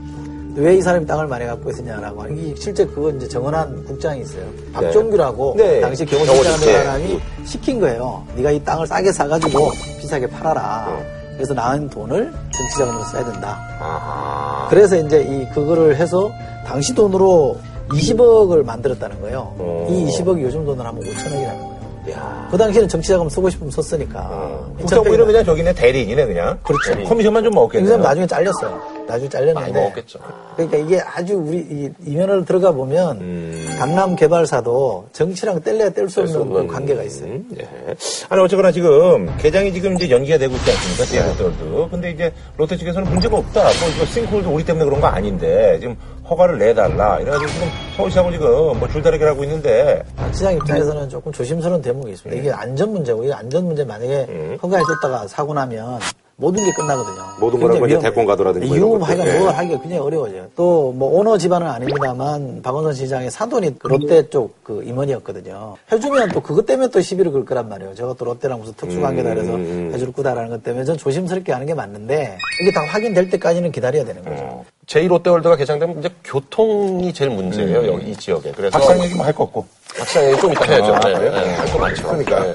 왜 이 사람이 땅을 많이 갖고 있었냐라고 하는 게 실제 그거 이제 정원한 국장이 있어요. 박종규라고 네. 당시 경호실장. 경호실장하는 사람이 시킨 거예요. 네가 이 땅을 싸게 사가지고 비싸게 팔아라. 어. 그래서 나은 돈을 정치자금으로 써야 된다. 아하. 그래서 이제 이 그거를 해서 당시 돈으로 20억을 만들었다는 거예요. 어. 이 20억이 요즘 돈으로 하면 5천억이라는 거예요. 야. 그 당시에는 정치자금 쓰고 싶으면 썼으니까. 국정부는 그냥 저기네 대리인이네 그냥. 그렇죠. 커미션만 좀 먹겠네. 이 사람 나중에 잘렸어요. 나중에 잘렸는데. 많이 먹었겠죠. 그러니까 이게 아주 우리 이 이면을 들어가 보면 음. 강남 개발사도 정치랑 뗄래야 뗄 수 없는 그 관계가 있어요. 음, 예. 아니 어쨌거나 지금 개장이 지금 이제 연기가 되고 있지 않습니까? 네. 롯데월드. 근데 이제 롯데 측에서는 문제가 없다. 뭐 이거 싱크홀도 우리 때문에 그런 거 아닌데 지금 허가를 내달라. 이래가지고 지금 서울시하고 지금 뭐 줄다리기를 하고 있는데 시장 입장에서는 조금 조심스러운 대목이 있습니다. 이게 안전 문제고, 이 안전 문제 만약에 음. 허가해줬다가 사고 나면 모든 게 끝나거든요. 모든 거라고 이제. 대권 이후 것들. 하여간 예. 뭘 하기가 굉장히 어려워져요. 또 뭐 오너 집안은 아닙니다만 박원순 시장의 사돈이 그 롯데 쪽 그 임원이었거든요. 해주면 또 그것 때문에 또 시비를 걸 거란 말이에요. 저가 또 롯데랑 무슨 특수관계다 그래서 해줄 거다라는 것 때문에 전 조심스럽게 하는 게 맞는데 이게 다 확인될 때까지는 기다려야 되는 거죠. 제2롯데월드가 개장되면 이제 교통이 제일 문제예요, 음. 여기 이 지역에. 그래서 박상 얘기 뭐할 거 없고. 박상 얘기 좀 이따 해야죠. 아, 네, 그래요? 네, 할거 많죠. 그러니까. 네.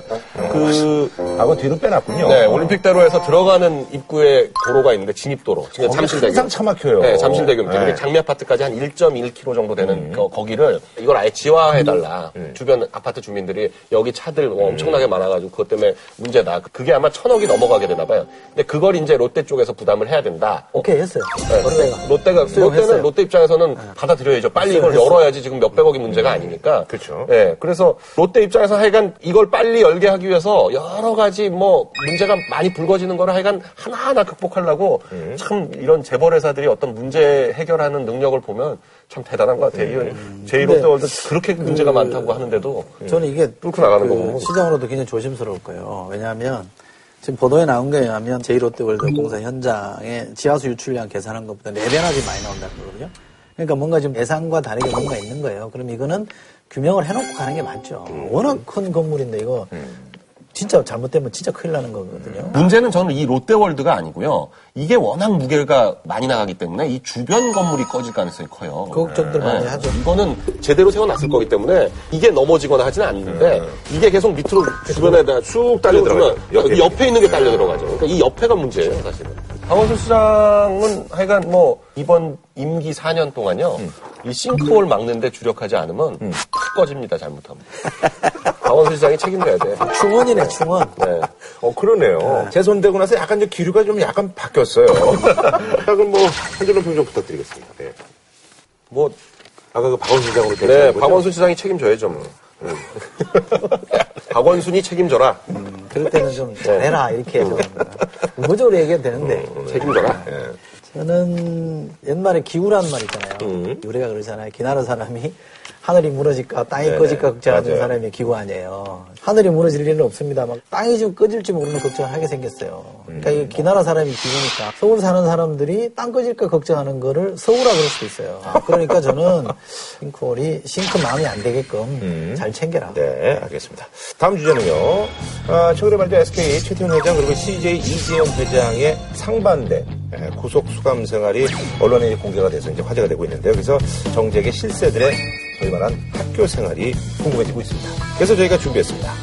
그, 하고 뒤로 빼놨군요. 네, 올림픽대로에서 들어가는 입구에 도로가 있는데 진입도로. 지금 잠실대교. 항상 차 막혀요. 네, 잠실대교 밑에. 네. 장미 아파트까지 한 1.1km 정도 되는 거, 거기를 이걸 아예 지화해달라. 주변 아파트 주민들이 여기 차들 뭐 엄청나게 많아가지고 그것 때문에 문제다. 그게 아마 천억이 넘어가게 되나 봐요. 근데 그걸 이제 롯데 쪽에서 부담을 해야 된다. 오케이 했어요. 네, 롯데가. 롯데가. 롯데는 롯데 입장에서는 받아들여야죠. 빨리 이걸. 열어야지 지금 몇백억이 문제가 아니니까. 그렇죠. 예. 그래서 롯데 입장에서 하여간 이걸 빨리 열게 하기 위해서 여러 가지 뭐 문제가 많이 불거지는 거를 하여간 하나하나 극복하려고 음. 참 이런 재벌 회사들이 어떤 문제 해결하는 능력을 보면 참 대단한 것 같아요. 음. 이 제1롯데월드 그렇게 문제가 많다고 하는데도 저는 이게 뚫고 나가는 그 거고. 시장으로도 굉장히 조심스러울 거예요. 왜냐하면 지금 보도에 나온 거에 의하면 제1롯데월드 공사 현장에 지하수 유출량 계산한 것보다 4배나 좀 많이 나온다는 거거든요. 그러니까 뭔가 좀 예상과 다르게 뭔가 있는 거예요. 그럼 이거는 규명을 해놓고 가는 게 맞죠. 워낙 큰 건물인데 이거 진짜 잘못되면 진짜 큰일 나는 거거든요. 문제는 저는 이 롯데월드가 아니고요. 이게 워낙 무게가 많이 나가기 때문에 이 주변 건물이 꺼질 가능성이 커요. 그 걱정들 많이 네. 하죠. 이거는 제대로 세워놨을 거기 때문에 이게 넘어지거나 하지는 않는데 이게 계속 밑으로 주변에다 쑥 딸려 들어가면 옆에. 있는 게 딸려 들어가죠. 그러니까 이 옆에가 문제예요, 사실은. 강원순 시장은 하여간 뭐 이번 임기 4년 동안요. 이 싱크홀 막는데 주력하지 않으면 탁 꺼집니다, 잘못하면. 강원순 시장이 책임져야 돼. 충원이네, 충원. 네. 어, 그러네요. 재선되고 나서 약간 이제 기류가 좀 약간 바뀌었어요. [laughs] 자, 그럼 뭐, 한 줄로 평좀 부탁드리겠습니다. 네. 뭐, 아까 그 박원순 시장으로 네? 박원순 시장이 책임져야죠, 뭐. 음. 박원순이 책임져라. 그럴 때는 좀 잘해라, 이렇게 좀. 의무적으로 얘기해도 되는데. 책임져라. 저는 옛말에 기우라는 말 있잖아요. 유래가 그러잖아요. 기나라 사람이 하늘이 무너질까 땅이 네네. 꺼질까 걱정하는 맞아요. 사람이 기구 아니에요. 하늘이 무너질 일은 없습니다만 땅이 좀 꺼질지 모르는 걱정을 하게 생겼어요. 그러니까 이 기나라 사람이 기구니까 서울 사는 사람들이 땅 꺼질까 걱정하는 거를 서울아 그럴 수도 있어요. 그러니까 저는 싱크홀이 싱크 마음이 안 되게끔 잘 챙겨라. 네, 알겠습니다. 다음 주제는요. 아, 최근에 말이죠. SK 최태원 회장 그리고 CJ 이재용 회장의 상반된 예, 구속 수감 생활이 언론에 공개가 돼서 이제 화제가 되고 있는데요. 그래서 정재계 실세들의 소위 말한 학교 생활이 궁금해지고 있습니다. 그래서 저희가 준비했습니다.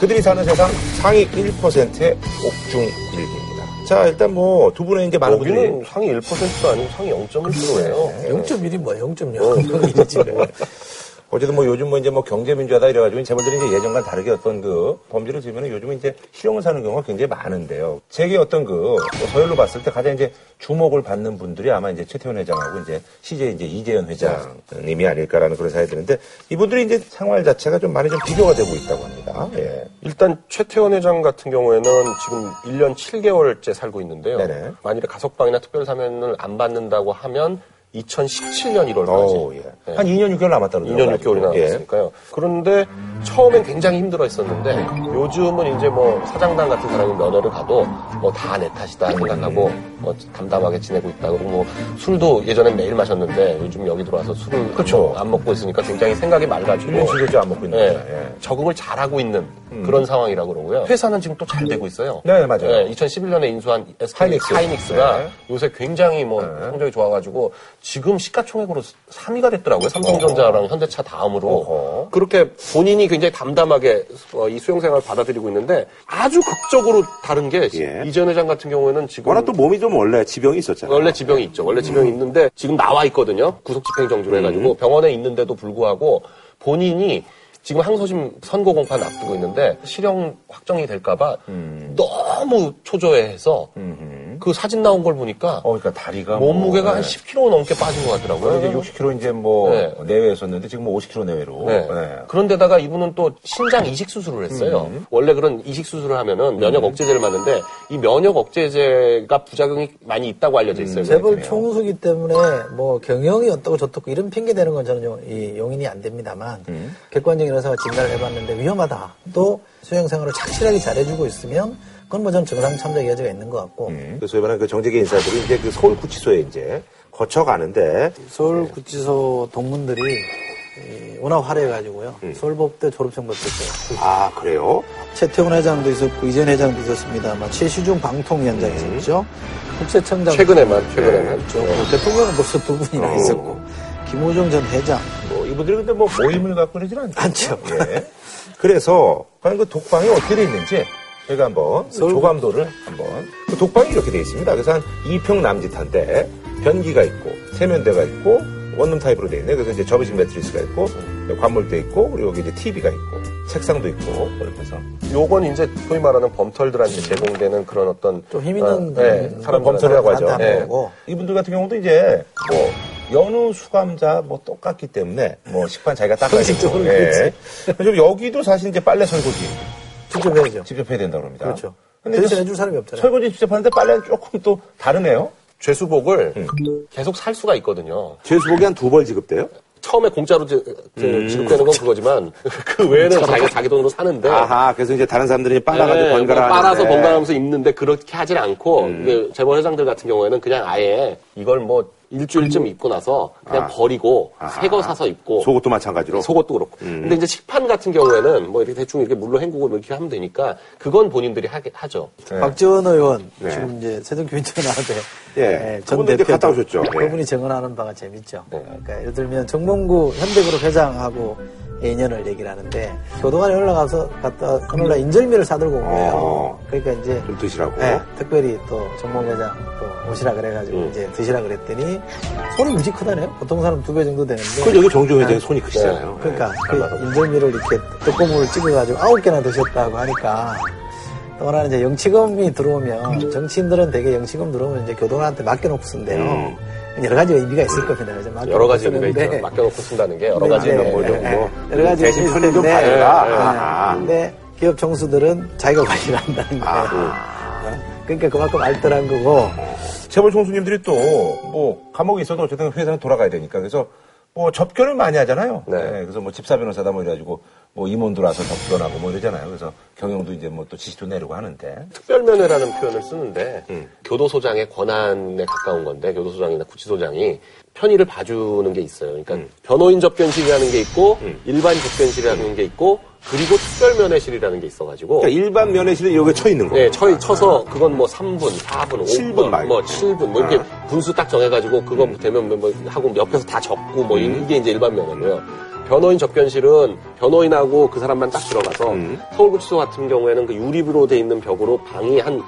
그들이 사는 세상 상위 1%의 옥중 일기입니다. 자, 일단 뭐 두 분의 이제 많은 분들이 상위 1%도 아니고 상위 0.1%예요. 0.1이 뭐야, 0.0. 그거 이랬지 뭐. 어쨌든 뭐 요즘 뭐 이제 뭐 경제민주화다 이래가지고 재벌들이 이제 예전과 다르게 어떤 그 범죄를 지으면 요즘은 이제 실형을 사는 경우가 굉장히 많은데요. 세계 어떤 그뭐 서열로 봤을 때 가장 이제 주목을 받는 분들이 아마 이제 최태원 회장하고 이제 CJ 이제 이재현 회장님이 아닐까라는 그런 생각이 드는데 이분들이 이제 생활 자체가 좀 많이 좀 비교가 되고 있다고 합니다. 예. 일단 최태원 회장 같은 경우에는 지금 1년 7개월째 살고 있는데요. 네네. 만일에 가석방이나 특별 사면을 안 받는다고 하면 2017년 1월까지 오, 예. 한 2년 6개월 남았다 그러더라고요. 2년 6개월이나 예. 남았으니까요. 그런데 처음엔 굉장히 힘들어 했었는데 요즘은 이제 뭐 사장단 같은 사람이 면허를 가도 뭐 다 내 탓이다 생각하고 뭐 담담하게 지내고 있다. 그리고 뭐 술도 예전엔 매일 마셨는데 요즘 여기 들어와서 술을 그쵸. 안 먹고 있으니까 굉장히 생각이 맑아지고 1년 7개월째 안 먹고 있는 예. 예. 적응을 잘하고 있는 그런 상황이라고 그러고요. 회사는 지금 또 잘 되고 있어요. 네, 맞아요. 2011년에 인수한 하이닉스. 하이닉스. 가 네. 요새 굉장히 뭐 성적이 좋아가지고 지금 시가총액으로 3위가 됐더라고요. 삼성전자랑 현대차 다음으로. 어허. 그렇게 본인이 굉장히 담담하게 어, 이 수용 생활을 받아들이고 있는데 아주 극적으로 다른 게 예. 이전 회장 같은 경우에는 지금 워낙 또 몸이 좀 원래 지병이 있었잖아요. 원래 지병이 있죠. 원래 지병이 있는데 지금 나와 있거든요. 구속 집행 정지로 해가지고 병원에 있는데도 불구하고 본인이 지금 항소심 선고 공판 앞두고 있는데 실형 확정이 될까봐 너무 초조해해서 그 사진 나온 걸 보니까 어, 그러니까 다리가 몸무게가 뭐, 한 예. 10kg 넘게 빠진 것 같더라고요. 이제 60kg 이제 뭐 네. 내외였었는데 지금 뭐 50kg 내외로. 네. 네. 그런데다가 이분은 또 신장 이식 수술을 했어요. 원래 그런 이식 수술을 하면은 면역 억제제를 맞는데 이 면역 억제제가 부작용이 많이 있다고 알려져 있어요. 재벌 총수기 때문에 뭐 경영이 어떻고 저떻고 이런 핑계 대는 건 저는 용, 이 용인이 안 됩니다만 객관적인 의사가 진단을 해봤는데 위험하다. 또 수행 생활을 착실하게 잘해주고 있으면 그건 뭐전 정상 참작의 여지가 있는 것 같고 그 소위 말하는 그 정재계 인사들이 이제 그 서울 구치소에 이제 거쳐가는데 서울 구치소 동문들이 이 워낙 화려해가지고요. 서울법대 졸업생 받았어요. 아 그래요? 최태원 회장도 있었고 이전 회장도 있었습니다만 최시중 방통위원장 있었죠. 국세청장 최근에만 최근에만 있죠. 뭐 대통령은 벌써 두 분이나 있었고 김호중 전 회장 뭐 이분들이 근데 뭐 모임을 갖고 그러진 않죠. 않죠. 예. 그래서 과연 그 독방이 어떻게 돼 있는지 저희가 한번 그 조감도를 한번 그 독방이 이렇게 돼 있습니다. 그래서 한 2평 남짓한데 변기가 있고 세면대가 있고 원룸 타입으로 돼 있네. 그래서 이제 접이식 매트리스가 있고 관물대 있고 그리고 여기 이제 TV가 있고 책상도 있고 그렇게 해서 요건 이제 소위 말하는 범털들한테 제공되는 그런 어떤 좀 힘 있는 어, 네, 음, 사람 범털이라고 하죠. 보고 이분들 같은 경우도 이제 뭐 연우 수감자 뭐 똑같기 때문에 뭐 [laughs] 식판 자기가 닦아야 되고 예. 좀 여기도 사실 이제 빨래 설거지 직접 해야죠. 직접 해야 된다고 합니다. 그렇죠. 근데 대신 이제 해줄 사람이 없잖아요. 설거지 직접 하는데 빨래는 조금 또 다르네요. 죄수복을 계속 살 수가 있거든요. 죄수복이 한 두 벌 지급돼요? 처음에 공짜로 지- 저- 지급되는 건 그거지만 [laughs] 그 외에는 자기가 자기 돈으로 사는데 아하, 그래서 이제 다른 사람들이 빨아가지고 네, 번갈아 뭐 빨아서. 번갈아가면서 입는데 그렇게 하진 않고 이게 재벌 회장들 같은 경우에는 그냥 아예 이걸 뭐 일주일쯤 입고 나서 그냥 아. 버리고 아하. 새거 사서 입고 속옷도 마찬가지로. 속옷도 그렇고. 근데 이제 식판 같은 경우에는 뭐 이렇게 대충 이렇게 물로 헹구고 뭐 이렇게 하면 되니까 그건 본인들이 하게 하죠. 박지원 의원 네. 지금 이제 세종교 인천하는데 예. 전 그분도 이제 대표 갔다 오셨죠. 예. 그분이 증언하는 바가 재밌죠. 그러니까 예를 들면 정몽구 현대그룹 회장하고 인연을 얘기를 하는데 교도관에 올라가서 갔다 날 인절미를 사들고 온 거예요. 어. 그러니까 이제 좀 드시라고. 네, 특별히 또 정몽 회장 또 오시라 그래가지고 음. 이제 드시라 그랬더니 손이 무지 크다네요. 보통 사람 두 배 정도 되는데. 그 여기 정종 회장이 손이 크시잖아요. 그러니까 그 인절미를 이렇게 떡고물을 찍어가지고 아홉 개나 드셨다고 하니까 또 하나는 이제 영치금이 들어오면 정치인들은 대개 영치금 들어오면 이제 교도관한테 맡겨놓고 쓴대요. 음. 여러 가지 의미가 있을 겁니다. 여러 가지 의미가 있죠. 맡겨놓고 쓴다는 게 여러 네, 가지 네, 뭐. 좀 네, 뭐 여러 가지 대신 의미가 편의 좀 있을 텐데, 받아라. 네, 아. 근데 기업 총수들은 자기가 관리를 한다는 거예요. 어? 그러니까 그만큼 알뜰한 거고 재벌 총수님들이 또 뭐 감옥에 있어도 어쨌든 회사는 돌아가야 되니까 그래서 뭐 접견을 많이 하잖아요. 네. 네, 그래서 뭐 집사 변호사다 뭐 이래가지고 뭐 임원 들어와서 접견하고 뭐 이러잖아요. 그래서 경영도 이제 뭐 또 지시도 내리고 하는데 특별면회라는 표현을 쓰는데 교도소장의 권한에 가까운 건데 교도소장이나 구치소장이 편의를 봐주는 게 있어요. 그러니까 변호인 접견실이라는 게 있고 일반 접견실이라는 게 있고 그리고 특별 면회실이라는 게 있어가지고 그러니까 일반 면회실은 여기에 쳐 있는 거. 네, 쳐, 쳐서 그건 뭐 3분, 4분, 7분 5분, 말고. 뭐 7분, 뭐 이렇게 분수 딱 정해가지고 그거 되면 뭐 하고 옆에서 다 적고 뭐 이게 이제 일반 면허고요. 변호인 접견실은 변호인하고 그 사람만 딱 들어가서 서울구치소 같은 경우에는 그 유리로 돼 있는 벽으로 방이 한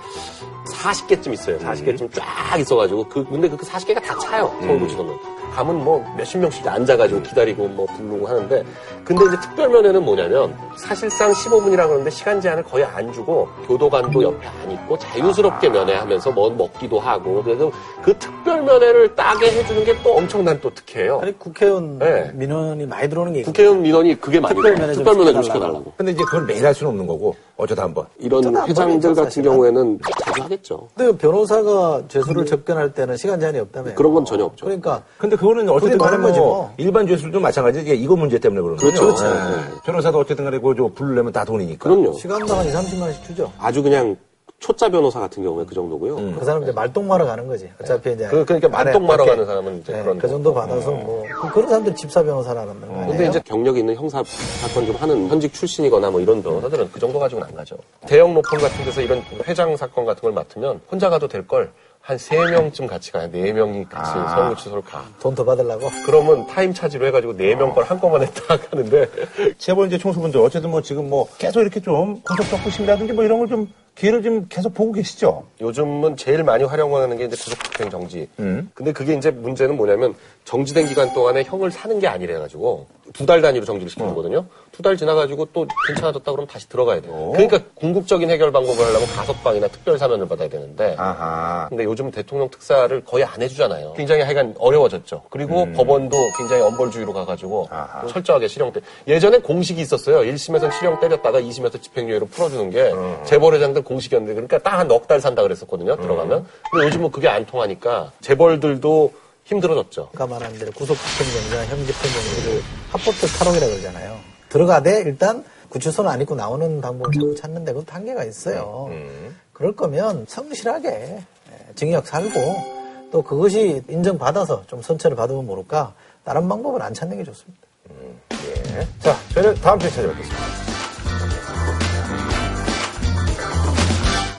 40개쯤 있어요. 40개쯤 쫙 있어가지고 그 근데 그 40개가 다 차요. 서울구치소는 가면 뭐 몇십 명씩 앉아가지고 기다리고 뭐 부르고 하는데 근데 이제 특별면회는 뭐냐면 사실상 15분이라고 하는데 시간 제한을 거의 안 주고 교도관도 옆에 안 있고 자유스럽게 면회하면서 뭐 먹기도 하고 그래서 그 특별면회를 따게 해주는 게 또 엄청난 또 특혜예요. 아니 국회의원 네. 민원이 많이 들어오는 게 국회의원 민원이 그게 많이 특별면회 좀 특별면회 좀 시켜달라고. 시켜달라고. 근데 이제 그걸 매일 할 수는 없는 거고 어쩌다 한번. 이런 회장들 같은. 경우에는 자주 하겠죠. 근데 변호사가 죄수를 접견할 때는 시간 제한이 없다며요. 그런 건 전혀 없죠. 그러니까 근데 그거는 어쨌든 간에 다른 뭐 뭐. 일반 죄수도 마찬가지 이게 이거 문제 때문에 그러는 그렇죠. 거죠. 그렇죠. 예. 변호사도 어쨌든 간에 그거 부르려면 다 돈이니까. 그럼요. 시간당 한 2, 30만 원씩 주죠. 아주 그냥 초짜 변호사 같은 경우에 그 정도고요. 그 사람 이제 말똥마러 가는 거지. 어차피 이제. 그- 그러니까 안에 말똥마러. 가는 사람은 이제 네, 그런 그 거. 정도 받아서 뭐 그- 그런 사람들 집사 변호사라는 거 아니에요? 근데 이제 경력이 있는 형사 사건 좀 하는 현직 출신이거나 뭐 이런 변호사들은 그 정도 가지고는 안 가죠. 대형 로펌 같은 데서 이런 회장 사건 같은 걸 맡으면 혼자 가도 될 걸한 세명쯤 같이 가요. 네명이 같이 서울구치소를 가. 돈 더 받으려고. 그러면 타임 차지로 해가지고 네명걸 한꺼번에 딱 하는데 [laughs] 재벌 이제 총수분들 어쨌든 뭐 지금 뭐 계속 이렇게 좀 고속 적부심이라든지 뭐 이런 걸좀 기회를 좀 계속 보고 계시죠. 요즘은 제일 많이 활용하는 게 이제 구속폭행 정지. 근데 그게 이제 문제는 뭐냐면 정지된 기간 동안에 형을 사는 게 아니래 가지고 두 달 단위로 정지를 시키는 거거든요. 두 달 지나가지고 또 괜찮아졌다 그러면 다시 들어가야 돼요. 그러니까 궁극적인 해결 방법을 하려면 가석방이나 특별 사면을 받아야 되는데. 아하. 근데 요즘 대통령 특사를 거의 안 해주잖아요. 굉장히 하여간 어려워졌죠. 그리고 법원도 굉장히 엄벌주의로 가가지고 철저하게 실형 때. 예전엔 공식이 있었어요. 1심에서 실형 때렸다가 2심에서 집행유예로 풀어주는 게 재벌회장들 공식이었는데 그러니까 딱 한 넉 달 산다 그랬었거든요. 들어가면. 근데 요즘은 그게 안 통하니까 재벌들도 힘들어졌죠. 아까 말한 대로 구속집행정지나 형집행정지를 합법적 탈옥이라고 그러잖아요. 들어가되 일단 구치소는 안 입고 나오는 방법을 자꾸 찾는데 그것도 한계가 있어요. 그럴 거면 성실하게 예, 징역 살고 또 그것이 인정받아서 좀 선처를 받으면 모를까 다른 방법은 안 찾는 게 좋습니다. 자, 저희는 다음 주에 찾아뵙겠습니다.